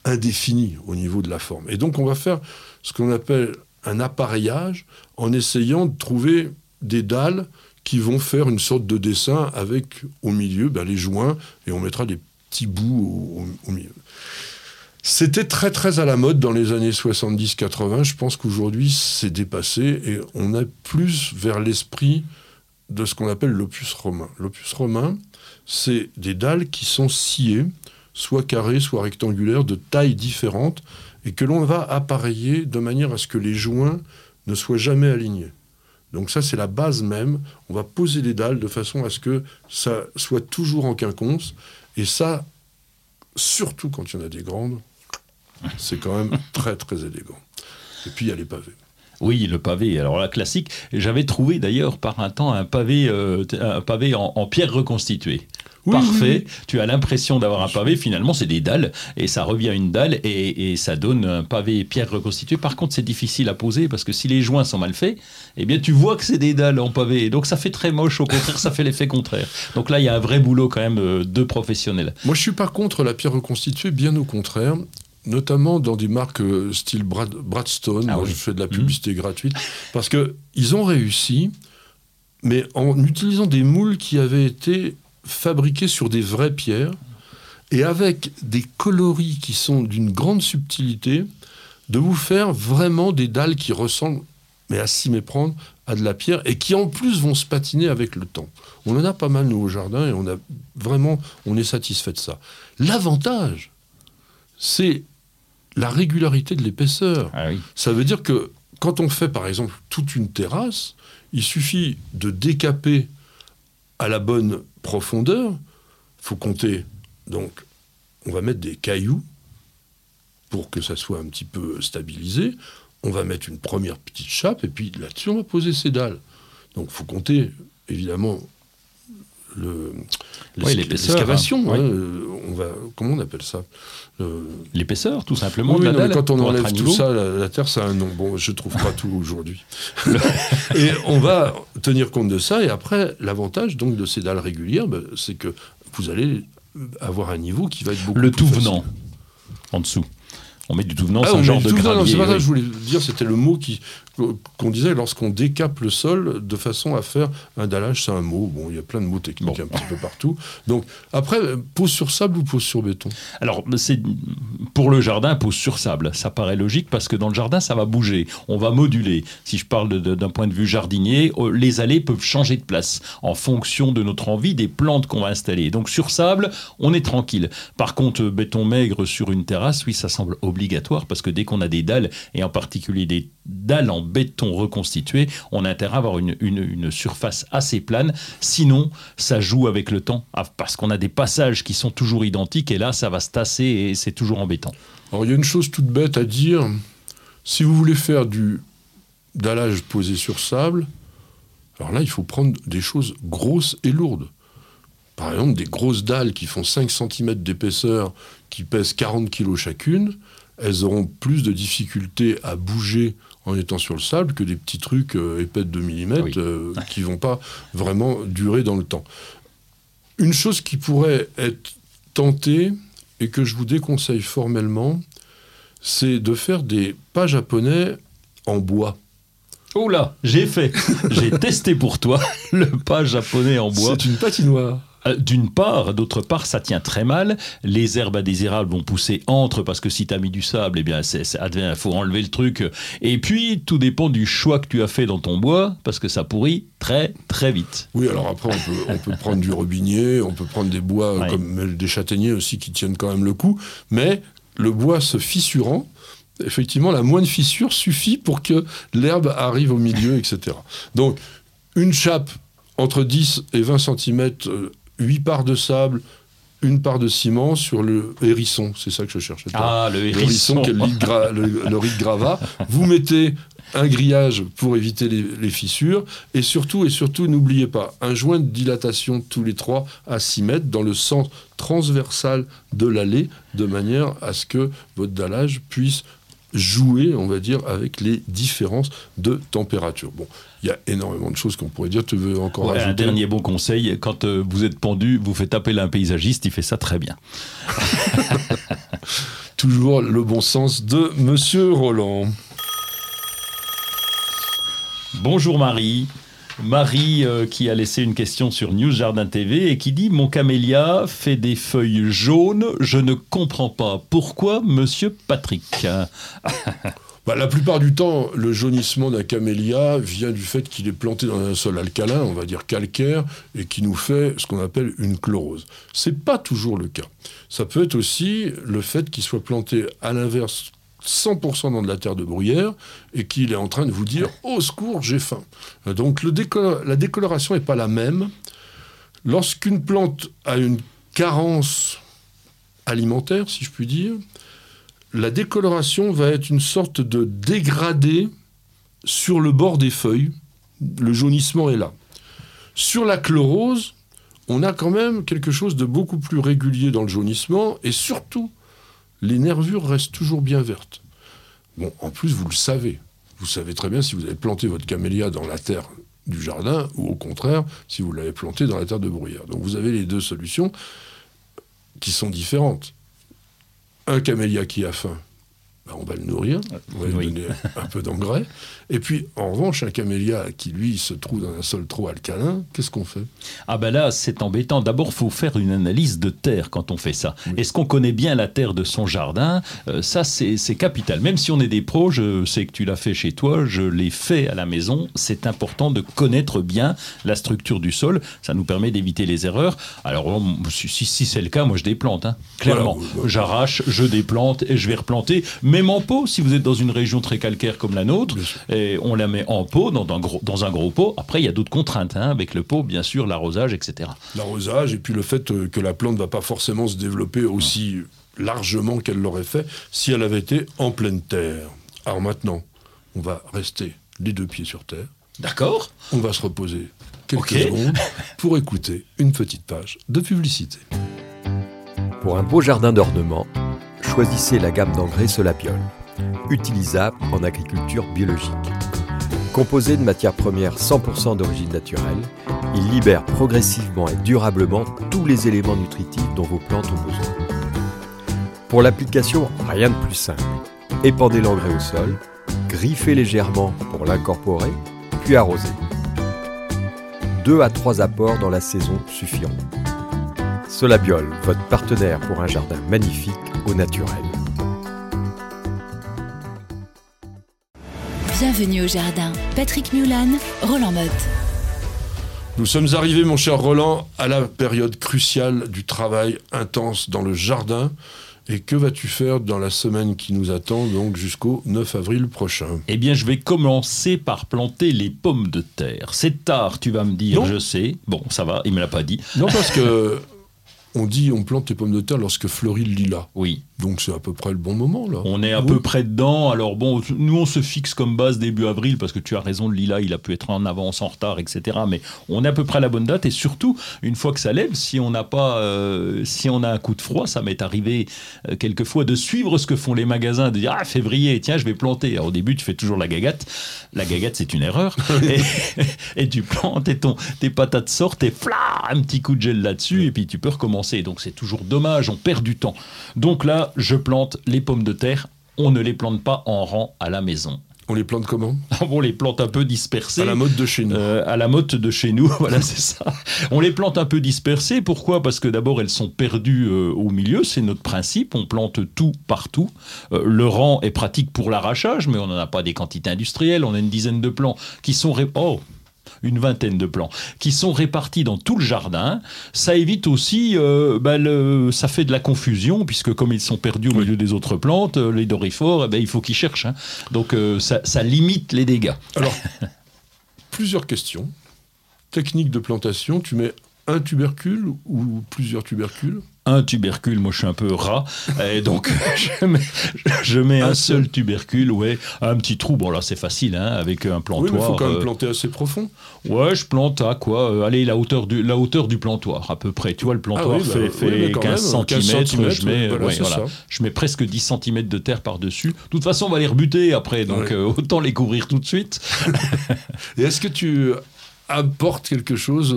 indéfini au niveau de la forme. Et donc on va faire ce qu'on appelle un appareillage en essayant de trouver des dalles qui vont faire une sorte de dessin avec au milieu ben, les joints et on mettra des petit bout au, milieu. C'était très très à la mode dans les années 70-80. Je pense qu'aujourd'hui c'est dépassé et on est plus vers l'esprit de ce qu'on appelle l'opus romain. L'opus romain, c'est des dalles qui sont sciées, soit carrées, soit rectangulaires, de tailles différentes, et que l'on va appareiller de manière à ce que les joints ne soient jamais alignés. Donc ça, c'est la base même. On va poser des dalles de façon à ce que ça soit toujours en quinconce et ça, surtout quand il y en a des grandes, c'est quand même très très élégant. Et puis il y a les pavés. Oui, le pavé. Alors la classique, j'avais trouvé d'ailleurs par un temps un pavé, euh, un pavé en, pierre reconstituée. Parfait. Tu as l'impression d'avoir un pavé. Finalement, c'est des dalles et ça revient à une dalle et, ça donne un pavé pierre reconstituée. Par contre, c'est difficile à poser parce que si les joints sont mal faits, eh bien, tu vois que c'est des dalles en pavé. donc, ça fait très moche. Au contraire, ça fait l'effet contraire. Donc là, il y a un vrai boulot quand même euh, de professionnels. Moi, je suis pas contre la pierre reconstituée, bien au contraire notamment dans des marques euh, style Bradstone. Ah Moi, je fais de la publicité mmh. gratuite parce que ils ont réussi, mais en utilisant des moules qui avaient été fabriqués sur des vraies pierres et avec des coloris qui sont d'une grande subtilité, de vous faire vraiment des dalles qui ressemblent, mais à s'y méprendre, à de la pierre et qui en plus vont se patiner avec le temps. On en a pas mal nous au jardin et on a vraiment, on est satisfait de ça. L'avantage, c'est la régularité de l'épaisseur. Ah ça veut dire que quand on fait par exemple toute une terrasse, il suffit de décaper à la bonne profondeur. Il faut compter. Donc, on va mettre des cailloux pour que ça soit un petit peu stabilisé. On va mettre une première petite chape et puis là-dessus, on va poser ses dalles. Donc, il faut compter évidemment le, l'excavation. Hein, euh, on va, comment on appelle ça L'épaisseur, tout simplement. quand on enlève tout ça, la, Terre, ça a un nom. Bon, je trouve pas tout aujourd'hui. et on va tenir compte de ça. Et après, l'avantage donc de ces dalles régulières, ben, c'est que vous allez avoir un niveau qui va être beaucoup le plus tout venant en dessous. On met du tout venant, ah, c'est un genre de gravier. C'est pas ça que je voulais dire, c'était le mot qui, qu'on disait lorsqu'on décape le sol de façon à faire un dallage, c'est un mot. Bon, il y a plein de mots techniques un petit peu partout. Donc, après, pose sur sable ou pose sur béton? Alors, c'est pour le jardin, pose sur sable. Ça paraît logique parce que dans le jardin, ça va bouger. On va moduler. Si je parle d'un point de vue jardinier, oh, les allées peuvent changer de place en fonction de notre envie des plantes qu'on va installer. Donc, sur sable, on est tranquille. Par contre, béton maigre sur une terrasse, oui, ça semble obligatoire parce que dès qu'on a des dalles, et en particulier des dalles en béton reconstitué, on a intérêt à avoir une, surface assez plane. Sinon, ça joue avec le temps, ah, parce qu'on a des passages qui sont toujours identiques, et là, ça va se tasser et c'est toujours embêtant. Alors, il y a une chose toute bête à dire. Si vous voulez faire du dallage posé sur sable, alors là, il faut prendre des choses grosses et lourdes. Par exemple, des grosses dalles qui font 5 cm d'épaisseur, qui pèsent 40 kg chacune, elles auront plus de difficultés à bouger en étant sur le sable que des petits trucs euh, épais de 2 mm euh, qui vont pas vraiment durer dans le temps. Une chose qui pourrait être tentée et que je vous déconseille formellement, c'est de faire des pas japonais en bois. Oh là, j'ai fait, j'ai testé pour toi le pas japonais en bois. C'est une patinoire. Euh, d'une part, d'autre part, ça tient très mal. Les herbes indésirables vont pousser entre parce que si tu as mis du sable, eh bien, il faut enlever le truc. Et puis, tout dépend du choix que tu as fait dans ton bois parce que ça pourrit très très vite. Oui, alors après, on peut, on peut prendre du robinier, on peut prendre des bois comme des châtaigniers aussi qui tiennent quand même le coup, mais le bois se fissurant, effectivement, la moindre fissure suffit pour que l'herbe arrive au milieu, etc. Donc, une chape entre 10 et 20 cm, 8 parts de sable, une part de ciment sur le hérisson. C'est ça que je cherchais. Ah, le hérisson. Le le, riz de gravat. Vous mettez un grillage pour éviter les, fissures. Et surtout, et surtout, n'oubliez pas, un joint de dilatation tous les 3 à 6 mètres dans le sens transversal de l'allée, de manière à ce que votre dallage puisse jouer, on va dire, avec les différences de température. Bon, il y a énormément de choses qu'on pourrait dire. Tu veux encore ajouter Un dernier bon conseil, quand euh, vous êtes pendu, vous faites appeler un paysagiste, il fait ça très bien. Toujours le bon sens de Monsieur Roland. Bonjour Marie. Marie euh, qui a laissé une question sur News Jardin TV et qui dit Mon camélia fait des feuilles jaunes, je ne comprends pas. Pourquoi, monsieur Patrick bah, La plupart du temps, le jaunissement d'un camélia vient du fait qu'il est planté dans un sol alcalin, on va dire calcaire, et qui nous fait ce qu'on appelle une chlorose. C'est pas toujours le cas. Ça peut être aussi le fait qu'il soit planté à l'inverse 100% dans de la terre de bruyère et qu'il est en train de vous dire au secours, j'ai faim. Donc le la décoloration n'est pas la même. Lorsqu'une plante a une carence alimentaire, si je puis dire, la décoloration va être une sorte de dégradé sur le bord des feuilles. Le jaunissement est là. Sur la chlorose, on a quand même quelque chose de beaucoup plus régulier dans le jaunissement et surtout les nervures restent toujours bien vertes. Bon, en plus, vous le savez. Vous savez très bien si vous avez planté votre camélia dans la terre du jardin ou au contraire si vous l'avez planté dans la terre de bruyère. Donc vous avez les deux solutions qui sont différentes. Un camélia qui a faim, bah, on va le nourrir, on va lui donner un peu d'engrais. Et puis, en revanche, un camélia qui, lui, se trouve dans un sol trop alcalin, qu'est-ce qu'on fait? Ah ben là, c'est embêtant. D'abord, il faut faire une analyse de terre quand on fait ça. Est-ce qu'on connaît bien la terre de son jardin? Euh, Ça, c'est capital. Même si on est des pros, je sais que tu l'as fait chez toi, je l'ai fait à la maison. C'est important de connaître bien la structure du sol. Ça nous permet d'éviter les erreurs. Alors, si, si c'est le cas, moi, je déplante. Hein. Clairement. J'arrache, je déplante et je vais replanter même en pot, si vous êtes dans une région très calcaire comme la nôtre, et on la met en pot, dans, un, gros, dans un gros pot. Après, il y a d'autres contraintes hein, avec le pot, bien sûr, l'arrosage, etc. L'arrosage, et puis le fait euh, que la plante ne va pas forcément se développer aussi largement qu'elle l'aurait fait si elle avait été en pleine terre. Alors maintenant, on va rester les deux pieds sur terre. D'accord. On va se reposer quelques secondes pour écouter une petite page de publicité. Pour un beau jardin d'ornement, choisissez la gamme d'engrais Solapiol, utilisable en agriculture biologique. Composé de matières premières 100% d'origine naturelle, il libère progressivement et durablement tous les éléments nutritifs dont vos plantes ont besoin. Pour l'application, rien de plus simple. Épandez l'engrais au sol, griffez légèrement pour l'incorporer, puis arrosez. Deux à trois apports dans la saison suffiront. Solabiol, votre partenaire pour un jardin magnifique au naturel. Bienvenue au jardin. Patrick Mulan, Roland Motte. Nous sommes arrivés, mon cher Roland, à la période cruciale du travail intense dans le jardin. Et que vas-tu faire dans la semaine qui nous attend, donc jusqu'au 9 avril prochain? Eh bien, je vais commencer par planter les pommes de terre. C'est tard, tu vas me dire, je sais. Bon, ça va, il me l'a pas dit. Non, parce que on dit on plante les pommes de terre lorsque fleurit le lilas. Oui. Donc c'est à peu près le bon moment là. On est à peu près dedans. Alors bon, nous on se fixe comme base début avril parce que tu as raison, le lilas il a pu être en avance, en retard, etc. Mais on est à peu près à la bonne date et surtout une fois que ça lève, si on n'a pas, euh, si on a un coup de froid, ça m'est arrivé euh, quelquefois de suivre ce que font les magasins, de dire ah février, tiens je vais planter. au début tu fais toujours la gagate. La gagate c'est une erreur et, tu plantes et ton, tes patates sortent et fla un petit coup de gel là-dessus et puis tu peux recommencer. Donc c'est toujours dommage, on perd du temps. Donc là je plante les pommes de terre. On ne les plante pas en rang à la maison. On les plante comment? On les plante un peu dispersés. À la mode de chez nous. Euh, à la mode de chez nous, voilà, c'est ça. On les plante un peu dispersées. Pourquoi? Parce que d'abord, elles sont perdues euh, au milieu. C'est notre principe. On plante tout partout. Euh, le rang est pratique pour l'arrachage, mais on n'en a pas des quantités industrielles. On a une dizaine de plants qui sont... Oh une vingtaine de plants, qui sont répartis dans tout le jardin. Ça évite aussi, euh, bah, ça fait de la confusion, puisque comme ils sont perdus au milieu des autres plantes, euh, les dorifores, eh ben, il faut qu'ils cherchent. Hein. Donc euh, ça, ça limite les dégâts. Alors, plusieurs questions. Technique de plantation, tu mets un tubercule ou plusieurs tubercules? Un tubercule, moi je suis un peu rat, et donc je mets, un, seul, tubercule, ouais, un petit trou, bon là c'est facile, hein, avec un plantoir. Oui, mais il faut quand même euh, planter assez profond. Ouais, je plante à quoi euh, Allez, la hauteur, du, la hauteur du plantoir, à peu près. Tu vois, le plantoir ah fait, bah, fait 15, cm, je, mets, je mets presque 10 cm de terre par-dessus. De toute façon, on va les rebuter après, donc euh, autant les couvrir tout de suite. et est-ce que tu apporte quelque chose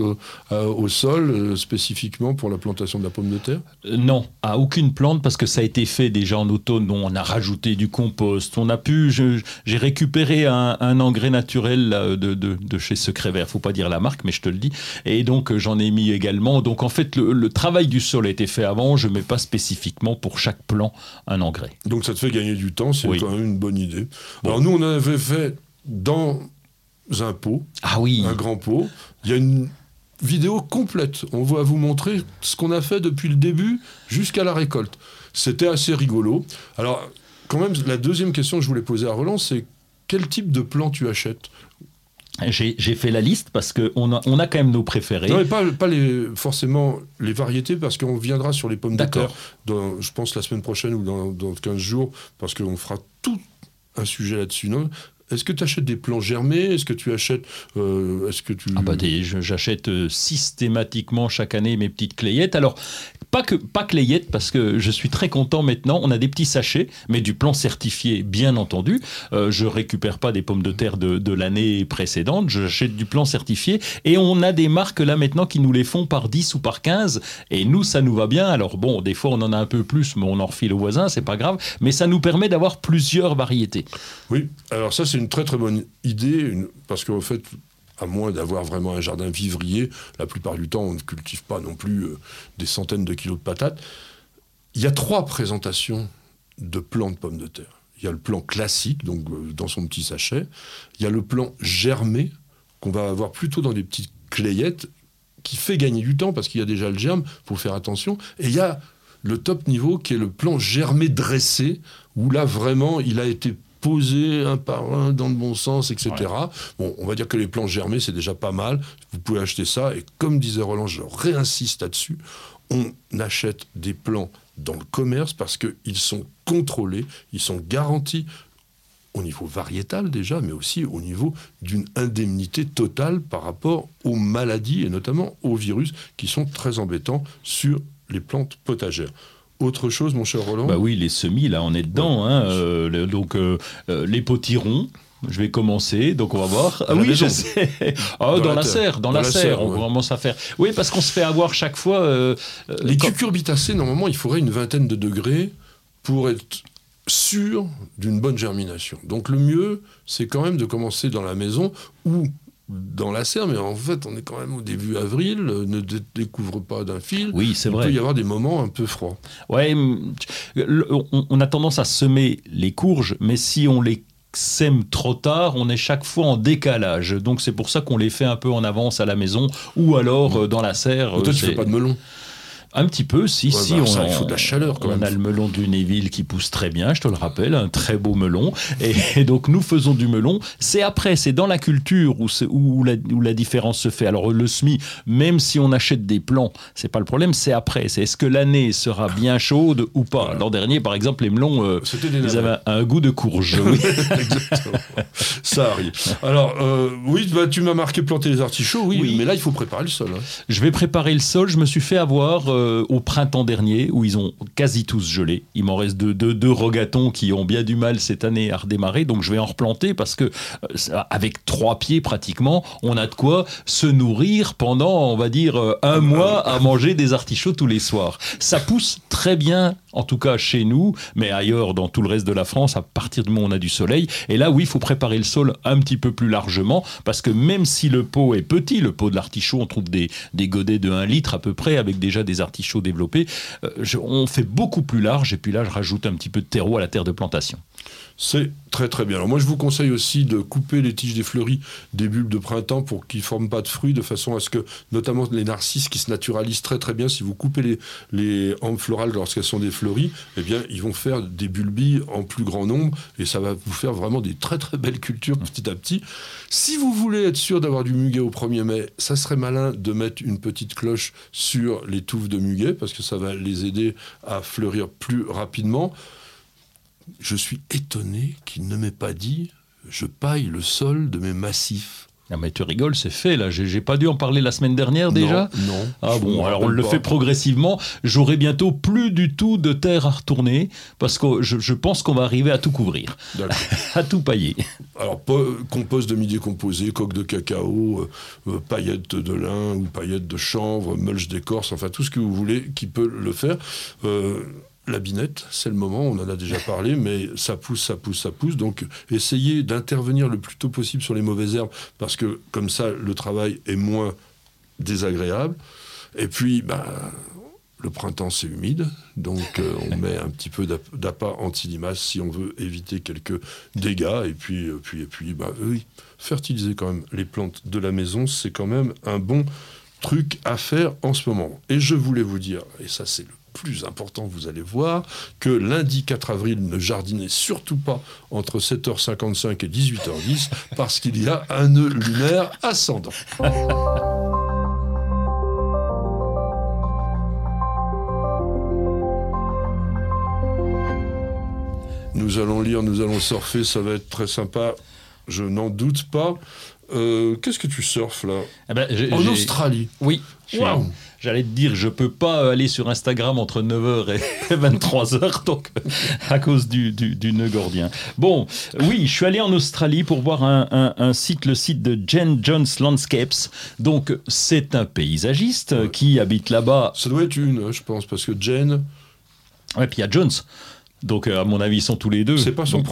au, sol euh, spécifiquement pour la plantation de la pomme de terre? Euh, Non, à aucune plante parce que ça a été fait déjà en automne. On a rajouté du compost. On a pu. J'ai récupéré un, engrais naturel de, chez Secret Vert. Faut pas dire la marque, mais je te le dis. Et donc euh, j'en ai mis également. Donc en fait, le, travail du sol a été fait avant. Je mets pas spécifiquement pour chaque plant un engrais. Donc ça te fait gagner du temps. C'est quand même une bonne idée. Alors nous, on avait fait dans un pot. Ah oui. Un grand pot. Il y a une vidéo complète. On va vous montrer ce qu'on a fait depuis le début jusqu'à la récolte. C'était assez rigolo. Alors, quand même, la deuxième question que je voulais poser à Roland, c'est quel type de plant tu achètes? J'ai fait la liste parce qu'on a, on a quand même nos préférés. Non, mais pas, pas les, forcément les variétés, parce qu'on viendra sur les pommes de terre, dans, je pense, la semaine prochaine ou dans, dans 15 jours, parce qu'on fera tout un sujet là-dessus. Est-ce que tu achètes des plants germés? Est-ce que tu achètes euh, Est-ce que tu ah bah j'achète euh, systématiquement chaque année mes petites clayettes. Alors pas que pas clayettes parce que je suis très content maintenant. On a des petits sachets, mais du plan certifié bien entendu. Euh, je récupère pas des pommes de terre de, l'année précédente. J'achète du plan certifié et on a des marques là maintenant qui nous les font par 10 ou par 15 et nous ça nous va bien. Alors bon, des fois on en a un peu plus, mais on en refile au voisin, c'est pas grave. Mais ça nous permet d'avoir plusieurs variétés. Oui. Alors ça c'est une très très bonne idée, parce qu'en fait, à moins d'avoir vraiment un jardin vivrier, la plupart du temps, on ne cultive pas non plus euh, des centaines de kilos de patates. Il y a trois présentations de plants de pommes de terre. Il y a le plan classique, donc euh, dans son petit sachet. Il y a le plan germé, qu'on va avoir plutôt dans des petites clayettes, qui fait gagner du temps parce qu'il y a déjà le germe, pour faire attention. Et il y a le top niveau qui est le plan germé dressé, où là vraiment il a été poser un par un dans le bon sens, etc. Bon, on va dire que les plants germés, c'est déjà pas mal. Vous pouvez acheter ça. Et comme disait Roland, je réinsiste là-dessus, on achète des plants dans le commerce parce qu'ils sont contrôlés, ils sont garantis au niveau variétal déjà, mais aussi au niveau d'une indemnité totale par rapport aux maladies et notamment aux virus qui sont très embêtants sur les plantes potagères. Autre chose, mon cher Roland Bah oui, les semis, là, on est dedans. Hein, euh, donc, euh, euh, les potirons. Je vais commencer, donc on va voir. Ah oui, je sais. Ah, dans, la, serre, dans, la, serre, on commence à faire. Oui, parce qu'on se fait avoir chaque fois. les cucurbitacées, normalement, il faudrait une vingtaine de degrés pour être sûr d'une bonne germination. Donc le mieux, c'est quand même de commencer dans la maison où dans la serre, mais en fait, on est quand même au début avril, euh, ne découvre pas d'un fil. Oui, c'est vrai. Il peut y avoir des moments un peu froids. Ouais, on, a tendance à semer les courges, mais si on les sème trop tard, on est chaque fois en décalage. Donc c'est pour ça qu'on les fait un peu en avance à la maison ou alors euh, dans la serre. Toi, tu fais pas de melon. Un petit peu, si, si. Bah, on, il faut de la chaleur quand on a le melon du Néville qui pousse très bien, je te le rappelle, un très beau melon. Et, donc nous faisons du melon. C'est après, c'est dans la culture où, où, la, où, la, différence se fait. Alors le SMI, même si on achète des plants, c'est pas le problème, c'est après. C'est est-ce que l'année sera bien chaude ou pas? L'an dernier, par exemple, les melons, euh, ils avaient un, goût de courge. Oui. Exactement. Ça arrive. Alors, euh, oui, bah, tu m'as marqué planter les artichauts, oui, mais là, il faut préparer le sol. Hein. Je vais préparer le sol. Je me suis fait avoir... Euh, au printemps dernier où ils ont quasi tous gelé. Il m'en reste deux, deux, qui ont bien du mal cette année à redémarrer, donc je vais en replanter parce que euh, avec trois pieds pratiquement, on a de quoi se nourrir pendant, on va dire, euh, un mois à manger des artichauts tous les soirs. Ça pousse très bien en tout cas chez nous, mais ailleurs dans tout le reste de la France, à partir du moment où on a du soleil. Et là, oui, il faut préparer le sol un petit peu plus largement, parce que même si le pot est petit, le pot de l'artichaut, on trouve des, godets de 1 litre à peu près, avec déjà des artichauts développés, euh, on fait beaucoup plus large, et puis là, je rajoute un petit peu de terreau à la terre de plantation. C'est très très bien. Alors moi je vous conseille aussi de couper les tiges des fleuris des bulbes de printemps pour qu'ils ne forment pas de fruits, de façon à ce que, notamment les narcisses qui se naturalisent très très bien, si vous coupez les, les florales lorsqu'elles sont des fleuries, eh bien ils vont faire des bulbilles en plus grand nombre et ça va vous faire vraiment des très très belles cultures petit à petit. Si vous voulez être sûr d'avoir du muguet au 1er mai, ça serait malin de mettre une petite cloche sur les touffes de muguet parce que ça va les aider à fleurir plus rapidement je suis étonné qu'il ne m'ait pas dit je paille le sol de mes massifs. Ah mais tu rigoles, c'est fait là. J'ai pas dû en parler la semaine dernière déjà. Non. Ah bon, alors on le fait progressivement. J'aurai bientôt plus du tout de terre à retourner parce que je, pense qu'on va arriver à tout couvrir, à tout pailler. Alors compost de midi composé, coque de cacao, euh, euh, paillettes de lin ou paillettes de chanvre, mulch d'écorce, enfin tout ce que vous voulez qui peut le faire. Euh, la binette, c'est le moment, on en a déjà parlé, mais ça pousse, ça pousse, ça pousse. Donc essayez d'intervenir le plus tôt possible sur les mauvaises herbes, parce que comme ça, le travail est moins désagréable. Et puis, bah, le printemps, c'est humide, donc euh, on met un petit peu d'appât anti-limaces si on veut éviter quelques dégâts. Et puis, euh, puis, et puis bah, oui, fertiliser quand même les plantes de la maison, c'est quand même un bon truc à faire en ce moment. Et je voulais vous dire, et ça c'est le plus important, vous allez voir, que lundi 4 avril, ne jardinez surtout pas entre 7h55 et 18h10 parce qu'il y a un nœud lunaire ascendant. Nous allons lire, nous allons surfer, ça va être très sympa, je n'en doute pas. Euh, qu'est-ce que tu surfes là? Eh ben, En Australie Oui. J'allais te dire, je peux pas aller sur Instagram entre 9h et 23h, donc à cause du, du, nœud gordien. Bon, oui, je suis allé en Australie pour voir un, site, le site de Jen Jones Landscapes. Donc, c'est un paysagiste qui habite là-bas. Ça doit être une, je pense, parce que Jen. Ouais, puis il y a Jones. Donc, euh, à mon avis, ils sont tous les deux. C'est pas son,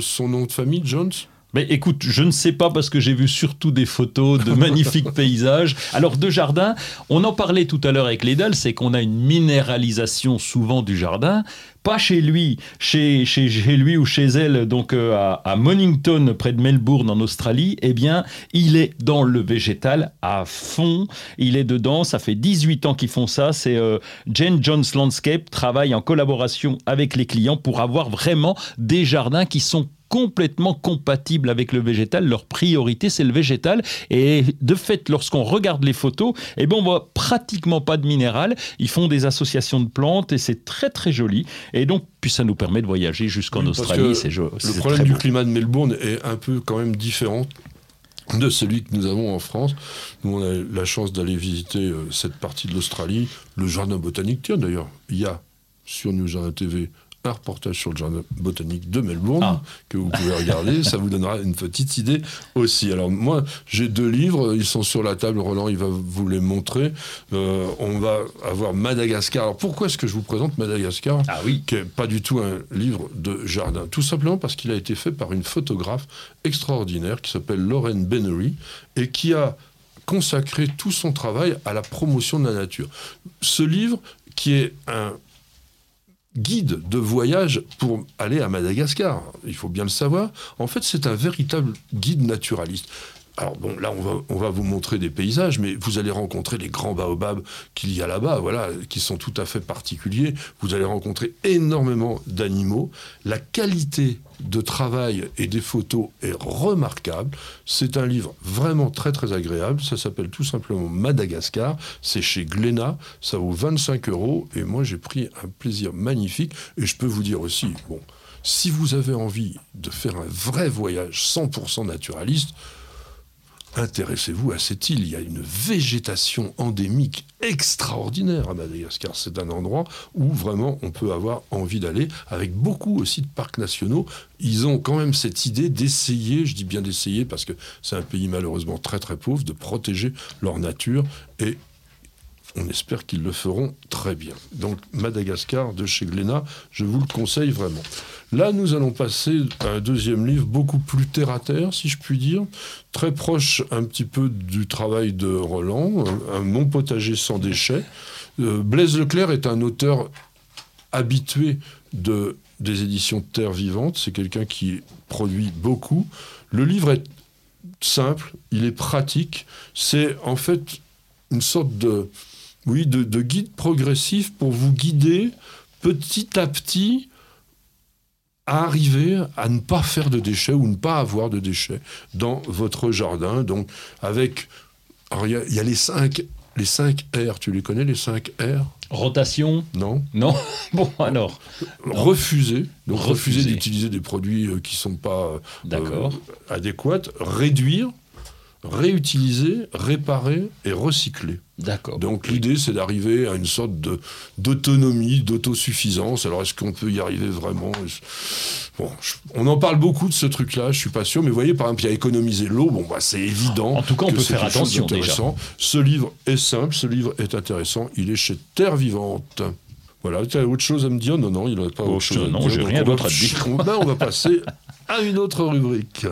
son nom de famille, Jones? Mais écoute, je ne sais pas parce que j'ai vu surtout des photos de magnifiques paysages. Alors de jardin, on en parlait tout à l'heure avec Lédal, c'est qu'on a une minéralisation souvent du jardin. Pas chez lui, chez, chez, lui ou chez elle, donc euh, à, à, Monington, près de Melbourne en Australie, eh bien, il est dans le végétal à fond. Il est dedans, ça fait 18 ans qu'ils font ça. C'est euh, Jane Jones Landscape, travaille en collaboration avec les clients pour avoir vraiment des jardins qui sont complètement compatibles avec le végétal. Leur priorité, c'est le végétal. Et de fait, lorsqu'on regarde les photos, eh ben, on voit pratiquement pas de minéral. Ils font des associations de plantes et c'est très très joli. Et donc, puis ça nous permet de voyager jusqu'en Australie. C'est Le problème du climat de Melbourne est un peu quand même différent de celui que nous avons en France. Nous, on a la chance d'aller visiter euh, cette partie de l'Australie, le jardin botanique. Tiens, d'ailleurs, il y a sur New Jardin TV un reportage sur le jardin botanique de Melbourne ah. que vous pouvez regarder. ça vous donnera une petite idée aussi. Alors moi, j'ai deux livres, ils sont sur la table. Roland, il va vous les montrer. Euh, on va avoir Madagascar. Alors pourquoi est-ce que je vous présente Madagascar Ah oui. Qui n'est pas du tout un livre de jardin? Tout simplement parce qu'il a été fait par une photographe extraordinaire qui s'appelle Lauren Bennery et qui a consacré tout son travail à la promotion de la nature. Ce livre, qui est un guide de voyage pour aller à Madagascar. Il faut bien le savoir. En fait, c'est un véritable guide naturaliste. Alors bon, là, on va, on va vous montrer des paysages, mais vous allez rencontrer les grands baobabs qu'il y a là-bas, voilà, qui sont tout à fait particuliers. Vous allez rencontrer énormément d'animaux. La qualité de travail et des photos est remarquable. C'est un livre vraiment très très agréable. Ça s'appelle tout simplement Madagascar. C'est chez Glénat. Ça vaut 25 euros. Et moi, j'ai pris un plaisir magnifique. Et je peux vous dire aussi, bon, si vous avez envie de faire un vrai voyage 100% naturaliste, intéressez-vous à cette île. Il y a une végétation endémique extraordinaire à Madagascar. C'est un endroit où vraiment on peut avoir envie d'aller, avec beaucoup aussi de parcs nationaux. Ils ont quand même cette idée d'essayer, je dis bien d'essayer parce que c'est un pays malheureusement très très pauvre, de protéger leur nature. Et on espère qu'ils le feront très bien. Donc Madagascar de chez Glénat, je vous le conseille vraiment. Là, nous allons passer à un deuxième livre beaucoup plus terre à terre, si je puis dire, très proche un petit peu du travail de Roland, un, Mon potager sans déchets. Euh, Blaise Leclerc est un auteur habitué de, des éditions Terre Vivante, c'est quelqu'un qui produit beaucoup. Le livre est simple, il est pratique, c'est en fait une sorte de, oui, de, guide progressif pour vous guider petit à petit à arriver à ne pas faire de déchets ou ne pas avoir de déchets dans votre jardin. Donc, avec. il y, a les cinq, les 5 R, tu les connais, les 5 R? Rotation? Non. Non Bon, alors. Refuser. Donc, refuser, d'utiliser des produits euh, qui ne sont pas euh, adéquats. Réduire réutiliser, réparer et recycler. D'accord. Donc l'idée, c'est d'arriver à une sorte de, d'autonomie, d'autosuffisance. Alors est-ce qu'on peut y arriver vraiment? Bon, On en parle beaucoup de ce truc-là, je suis pas sûr, mais vous voyez, par exemple, il y a économiser l'eau, bon, bah, c'est évident. En tout cas, on peut faire attention déjà. Ce livre est simple, ce livre est intéressant, il est chez Terre Vivante. Voilà, tu as autre chose à me dire? Non, non, il n'y a pas autre chose à non, j'ai rien d'autre à dire. on va passer à une autre rubrique.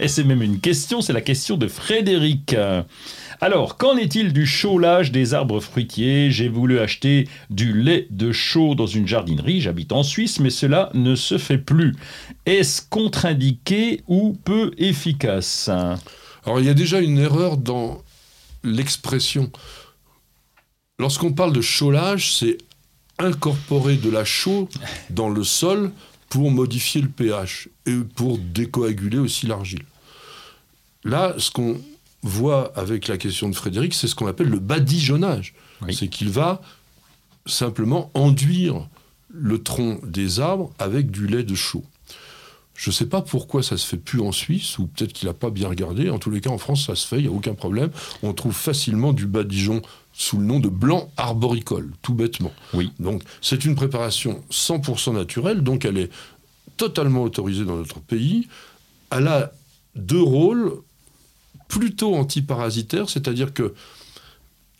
Et c'est même une question, c'est la question de Frédéric. Alors, qu'en est-il du chaulage des arbres fruitiers? J'ai voulu acheter du lait de chaux dans une jardinerie, j'habite en Suisse, mais cela ne se fait plus. Est-ce contre-indiqué ou peu efficace? Alors, il y a déjà une erreur dans l'expression. Lorsqu'on parle de chaulage, c'est incorporer de la chaux dans le sol pour modifier le pH et pour décoaguler aussi l'argile. Là, ce qu'on voit avec la question de Frédéric, c'est ce qu'on appelle le badigeonnage. C'est qu'il va simplement enduire le tronc des arbres avec du lait de chaux. Je ne sais pas pourquoi ça se fait plus en Suisse, ou peut-être qu'il n'a pas bien regardé. En tous les cas, en France, ça se fait, il n'y a aucun problème. On trouve facilement du badigeon sous le nom de blanc arboricole, tout bêtement. Oui. Donc, c'est une préparation 100% naturelle, donc elle est totalement autorisée dans notre pays. Elle a deux rôles plutôt antiparasitaires, c'est-à-dire que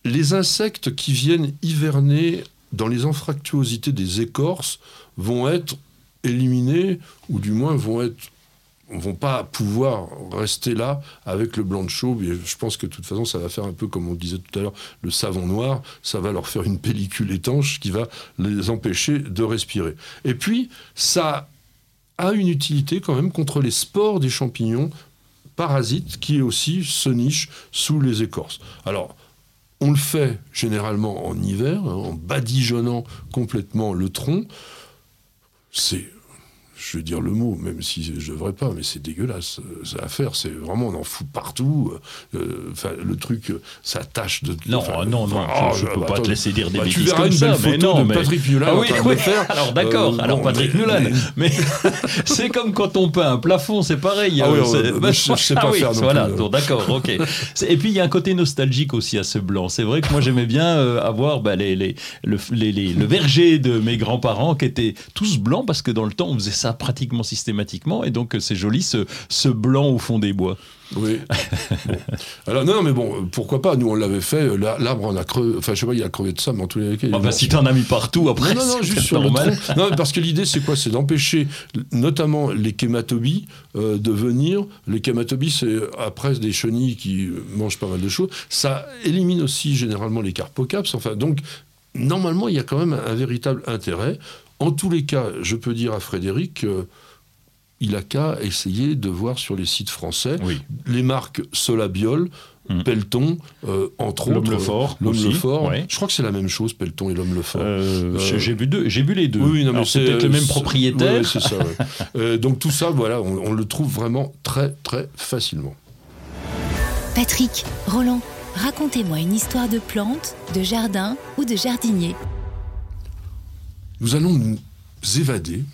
les insectes qui viennent hiverner dans les anfractuosités des écorces vont être éliminés, ou du moins vont être vont pas pouvoir rester là avec le blanc de chaux. je pense que de toute façon, ça va faire un peu comme on disait tout à l'heure, le savon noir, ça va leur faire une pellicule étanche qui va les empêcher de respirer. Et puis, ça a une utilité quand même contre les spores des champignons parasites qui aussi se nichent sous les écorces. Alors, on le fait généralement en hiver, en badigeonnant complètement le tronc. C'est je vais dire le mot, même si je devrais pas, mais c'est dégueulasse, ça à faire. C'est vraiment, on en fout partout. Euh, enfin, le truc, ça tâche de. Non, non, non, je, ne peux pas te laisser dire des bah, bêtises tu verras comme une ça, belle photo de Patrick Mulan. Ah oui, oui. Alors d'accord. Euh, alors Patrick Mulan, mais, c'est comme quand on peint un plafond, c'est pareil. Ah oui, euh, bah, je, sais pas ah faire. voilà, d'accord, ok. Et puis il y a un côté nostalgique aussi à ce blanc. C'est vrai que moi j'aimais bien avoir bah, les, les, le, les, le verger de mes grands-parents qui étaient tous blancs parce que dans le temps on faisait ça pratiquement systématiquement et donc c'est joli ce, ce blanc au fond des bois. Oui. Alors non, mais bon, pourquoi pas? Nous, on l'avait fait. L'arbre en a crevé. Enfin, je sais pas, il a crevé de ça, mais en tous les cas. Enfin, si t'en as mis partout après. Non, non, juste sur normal. le tronc. Non, parce que l'idée, c'est quoi? C'est d'empêcher, notamment les kématobies, euh, de venir. Les kématobies, c'est après des chenilles qui mangent pas mal de choses. Ça élimine aussi généralement les carpocaps. Enfin, donc, normalement, il y a quand même un, véritable intérêt. En tous les cas, je peux dire à Frédéric. Euh, il a qu'à essayer de voir sur les sites français les marques Solabiol, hmm. Pelton, euh, entre autres. L'homme le fort. L'homme le fort. Je crois que c'est la même chose, Pelton et l'homme le fort. Euh, euh, j'ai vu deux, j'ai vu les deux. Oui, c'est peut-être le même propriétaire. c'est ça. donc tout ça, voilà, on, le trouve vraiment très très facilement. Patrick, Roland, racontez-moi une histoire de plantes, de jardin ou de jardinier. Nous allons nous évader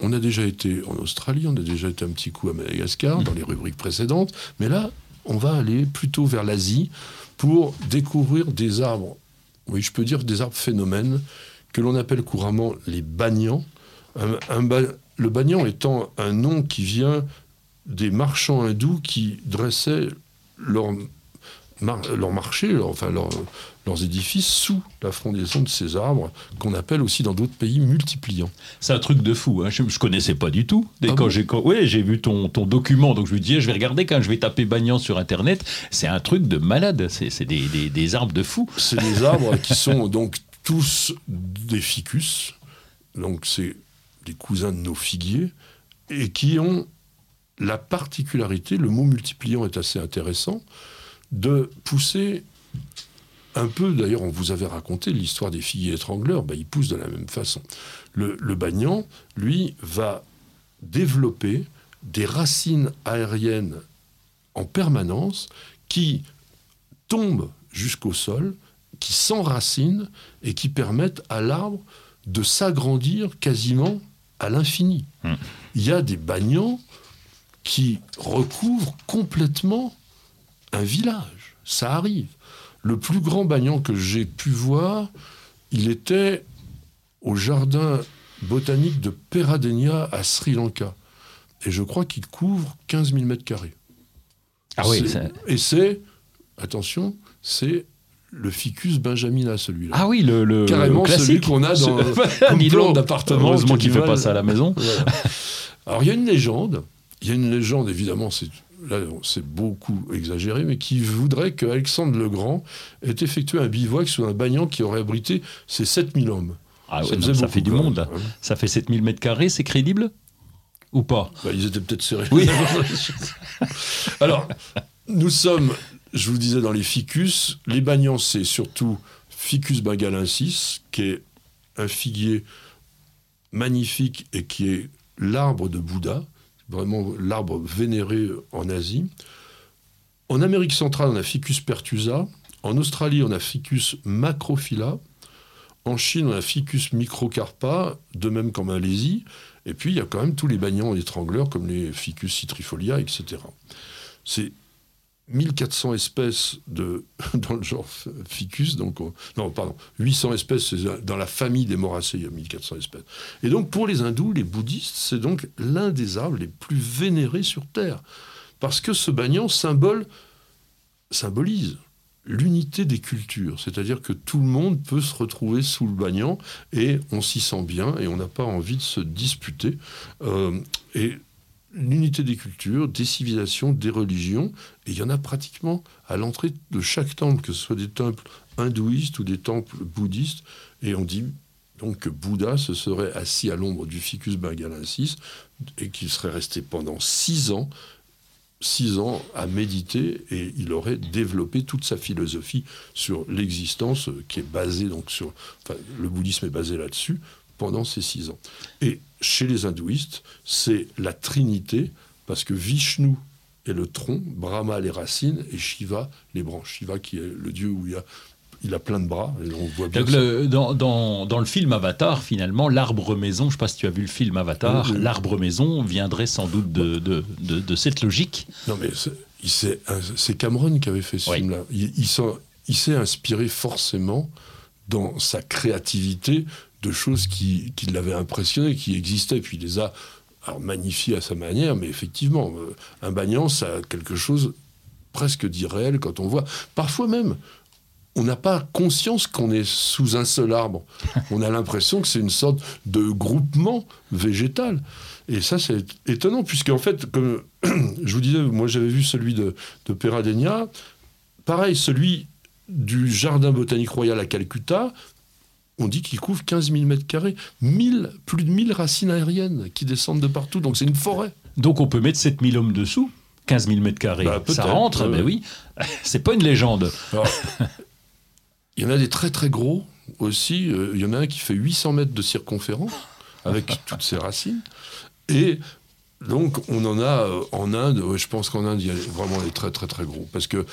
on a déjà été en Australie, on a déjà été un petit coup à Madagascar dans les rubriques précédentes, mais là, on va aller plutôt vers l'Asie pour découvrir des arbres, oui, je peux dire des arbres phénomènes que l'on appelle couramment les bagnans. le bagnan étant un nom qui vient des marchands hindous qui dressaient leur leur marché, enfin leurs édifices sous la frondaison de ces arbres qu'on appelle aussi dans d'autres pays multipliants. C'est un truc de fou. Hein. Je, ne connaissais pas du tout. Dès ah quand j'ai ouais, j'ai vu ton, ton document, donc je me disais je vais regarder quand je vais taper Bagnan sur internet. C'est un truc de malade. C'est des, des, des, arbres de fou. C'est des arbres qui sont donc tous des ficus. Donc c'est des cousins de nos figuiers et qui ont la particularité, le mot multipliant est assez intéressant, de pousser un peu, d'ailleurs, on vous avait raconté l'histoire des figuiers étrangleurs, ben, ils poussent de la même façon. Le, le bagnan, lui, va développer des racines aériennes en permanence qui tombent jusqu'au sol, qui s'enracinent et qui permettent à l'arbre de s'agrandir quasiment à l'infini. Hmm. Il y a des bagnans qui recouvrent complètement un village. Ça arrive. Le plus grand bagnan que j'ai pu voir, il était au jardin botanique de Peradenia à Sri Lanka. Et je crois qu'il couvre 15 000 mètres carrés. Ah oui. Et c'est, attention, c'est le ficus benjamina, celui-là. Ah oui, le, carrément celui qu'on a dans comme plan d'appartement. Heureusement qu'il ne fait pas ça à la maison. Alors il y a une légende. Il y a une légende, évidemment, c'est là c'est beaucoup exagéré, mais qui voudrait qu'Alexandre le Grand ait effectué un bivouac sur un bagnan qui aurait abrité ses 7000 hommes. Ah ça, fait du monde. Ça fait 7000 mètres carrés, c'est crédible Ou pas? Bah, Ils étaient peut-être serrés. Oui. Alors, nous sommes, je vous disais, dans les ficus. Les bagnans, c'est surtout Ficus bengalensis, qui est un figuier magnifique et qui est l'arbre de Bouddha vraiment l'arbre vénéré en Asie. En Amérique centrale, on a Ficus pertusa. En Australie, on a Ficus macrophylla. En Chine, on a Ficus microcarpa, de même qu'en Malaisie. Et puis, il y a quand même tous les bagnons étrangleurs, comme les Ficus citrifolia, etc. 1400 espèces de, dans le genre ficus, donc non, pardon, 800 espèces dans la famille des moracées, il y a 1400 espèces. Et donc pour les hindous, les bouddhistes, c'est donc l'un des arbres les plus vénérés sur Terre, parce que ce banyan symbolise l'unité des cultures, c'est-à-dire que tout le monde peut se retrouver sous le banyan et on s'y sent bien et on n'a pas envie de se disputer. Euh, et l'unité des cultures, des civilisations, des religions, et il y en a pratiquement à l'entrée de chaque temple, que ce soit des temples hindouistes ou des temples bouddhistes, et on dit donc que Bouddha se serait assis à l'ombre du ficus bengalensis et qu'il serait resté pendant six ans, six ans à méditer et il aurait développé toute sa philosophie sur l'existence qui est basée donc sur, enfin, le bouddhisme est basé là-dessus pendant ces six ans. Et chez les hindouistes, c'est la trinité, parce que Vishnu est le tronc, Brahma les racines et Shiva les branches. Shiva qui est le dieu où il y a il a plein de bras. Et on voit bien dans, dans, dans, le film Avatar, finalement, l'arbre maison, je ne sais pas si tu as vu le film Avatar, l'arbre maison viendrait sans doute de, de, de, cette logique. Non, mais c'est Cameron qui avait fait ce film-là. Il, il s'est inspiré forcément dans sa créativité de choses qui, qui l'avaient impressionné, qui existaient, puis il les a alors, magnifiées à sa manière, mais effectivement, euh, un bagnant, ça a quelque chose presque d'irréel quand on voit. Parfois même, on n'a pas conscience qu'on est sous un seul arbre. On a l'impression que c'est une sorte de groupement végétal. Et ça, c'est étonnant, puisqu'en fait, comme je vous disais, moi j'avais vu celui de, de Peradenia. Pareil, celui du Jardin botanique royal à Calcutta, on dit qu'il couvre 15 000 mètres carrés, plus de 1000 racines aériennes qui descendent de partout, donc c'est une forêt. Donc on peut mettre 7000 hommes dessous 15 000 mètres carrés, bah, ça rentre, mais oui, c'est pas une légende. il y en a des très très gros aussi, euh, il y en a un qui fait 800 mètres de circonférence, avec toutes ses racines, et donc, on en a euh, en Inde, je pense qu'en Inde, il y a vraiment des très, très, très gros. Parce que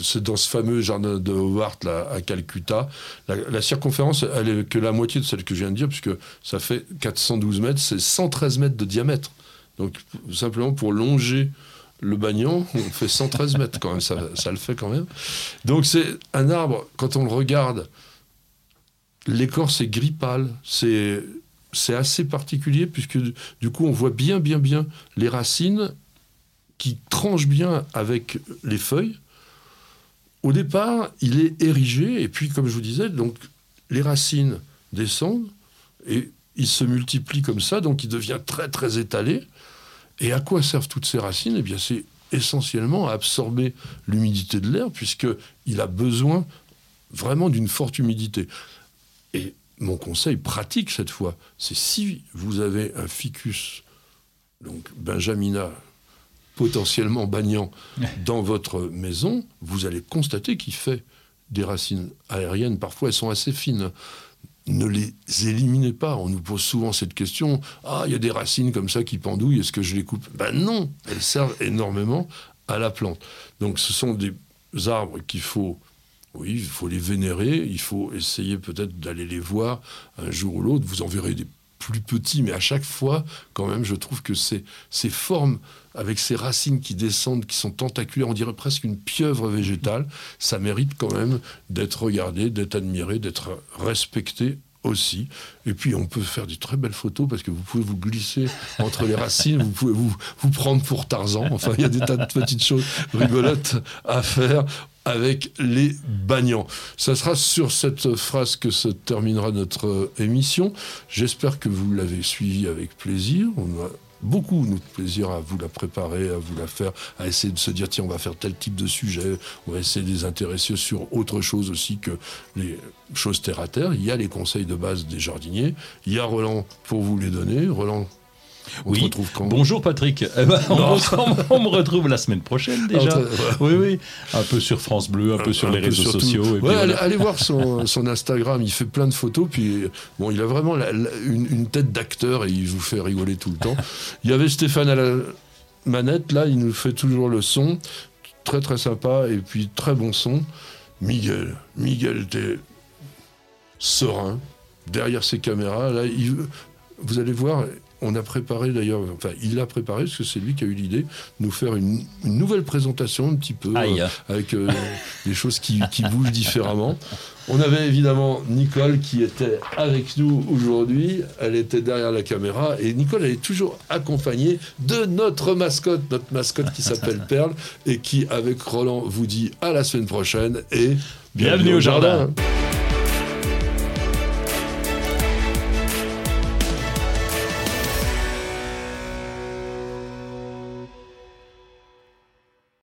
c'est dans ce fameux jardin de Howard, là, à Calcutta, la, circonférence, elle est que la moitié de celle que je viens de dire, puisque ça fait 412 mètres, c'est 113 mètres de diamètre. Donc, simplement pour longer le bagnon, on fait 113 mètres quand même, ça, ça le fait quand même. Donc, c'est un arbre, quand on le regarde, l'écorce est gris pâle, c'est c'est assez particulier puisque du coup on voit bien bien bien les racines qui tranchent bien avec les feuilles. au départ, il est érigé, et puis, comme je vous disais, donc, les racines descendent, et il se multiplie comme ça, donc il devient très, très étalé. Et à quoi servent toutes ces racines? Eh bien, c'est essentiellement à absorber l'humidité de l'air, puisqu'il a besoin vraiment d'une forte humidité. Mon conseil pratique cette fois, c'est si vous avez un ficus, donc Benjamina, potentiellement bagnant dans votre maison, vous allez constater qu'il fait des racines aériennes. Parfois, elles sont assez fines. Ne les éliminez pas. On nous pose souvent cette question Ah, il y a des racines comme ça qui pendouillent, est-ce que je les coupe? Ben non, elles servent énormément à la plante. Donc, ce sont des arbres qu'il faut oui, il faut les vénérer, il faut essayer peut-être d'aller les voir un jour ou l'autre. Vous en verrez des plus petits, mais à chaque fois, quand même, je trouve que ces, ces formes, avec ces racines qui descendent, qui sont tentaculaires, on dirait presque une pieuvre végétale, ça mérite quand même d'être regardé, d'être admiré, d'être respecté aussi. Et puis, on peut faire des très belles photos parce que vous pouvez vous glisser entre les racines, vous pouvez vous, vous prendre pour Tarzan. Enfin, il y a des tas de petites choses rigolotes à faire avec les bagnants. Ça sera sur cette phrase que se terminera notre émission. J'espère que vous l'avez suivi avec plaisir. On a beaucoup de plaisir à vous la préparer, à vous la faire, à essayer de se dire tiens on va faire tel type de sujet, on va essayer de les intéresser sur autre chose aussi que les choses terre à terre. Il y a les conseils de base des jardiniers, il y a Roland pour vous les donner. Roland, oui. Bonjour Patrick. Eh ben, on, me retrouve la semaine prochaine déjà. Oui, oui. Un peu sur France Bleu, un peu sur les réseaux sociaux. allez, voir son, Instagram. Il fait plein de photos. Puis bon, il a vraiment une, tête d'acteur et il vous fait rigoler tout le temps. Il y avait Stéphane à la manette. Là, il nous fait toujours le son. Très très sympa et puis très bon son. Miguel, Miguel était serein derrière ses caméras. Là, vous allez voir, on a préparé d'ailleurs, enfin il a préparé, parce que c'est lui qui a eu l'idée, nous faire une, nouvelle présentation un petit peu, euh, avec euh, des choses qui, bougent différemment. On avait évidemment Nicole qui était avec nous aujourd'hui, elle était derrière la caméra, et Nicole elle est toujours accompagnée de notre mascotte, notre mascotte qui s'appelle Perle, et qui avec Roland vous dit à la semaine prochaine, et bienvenue, au jardin.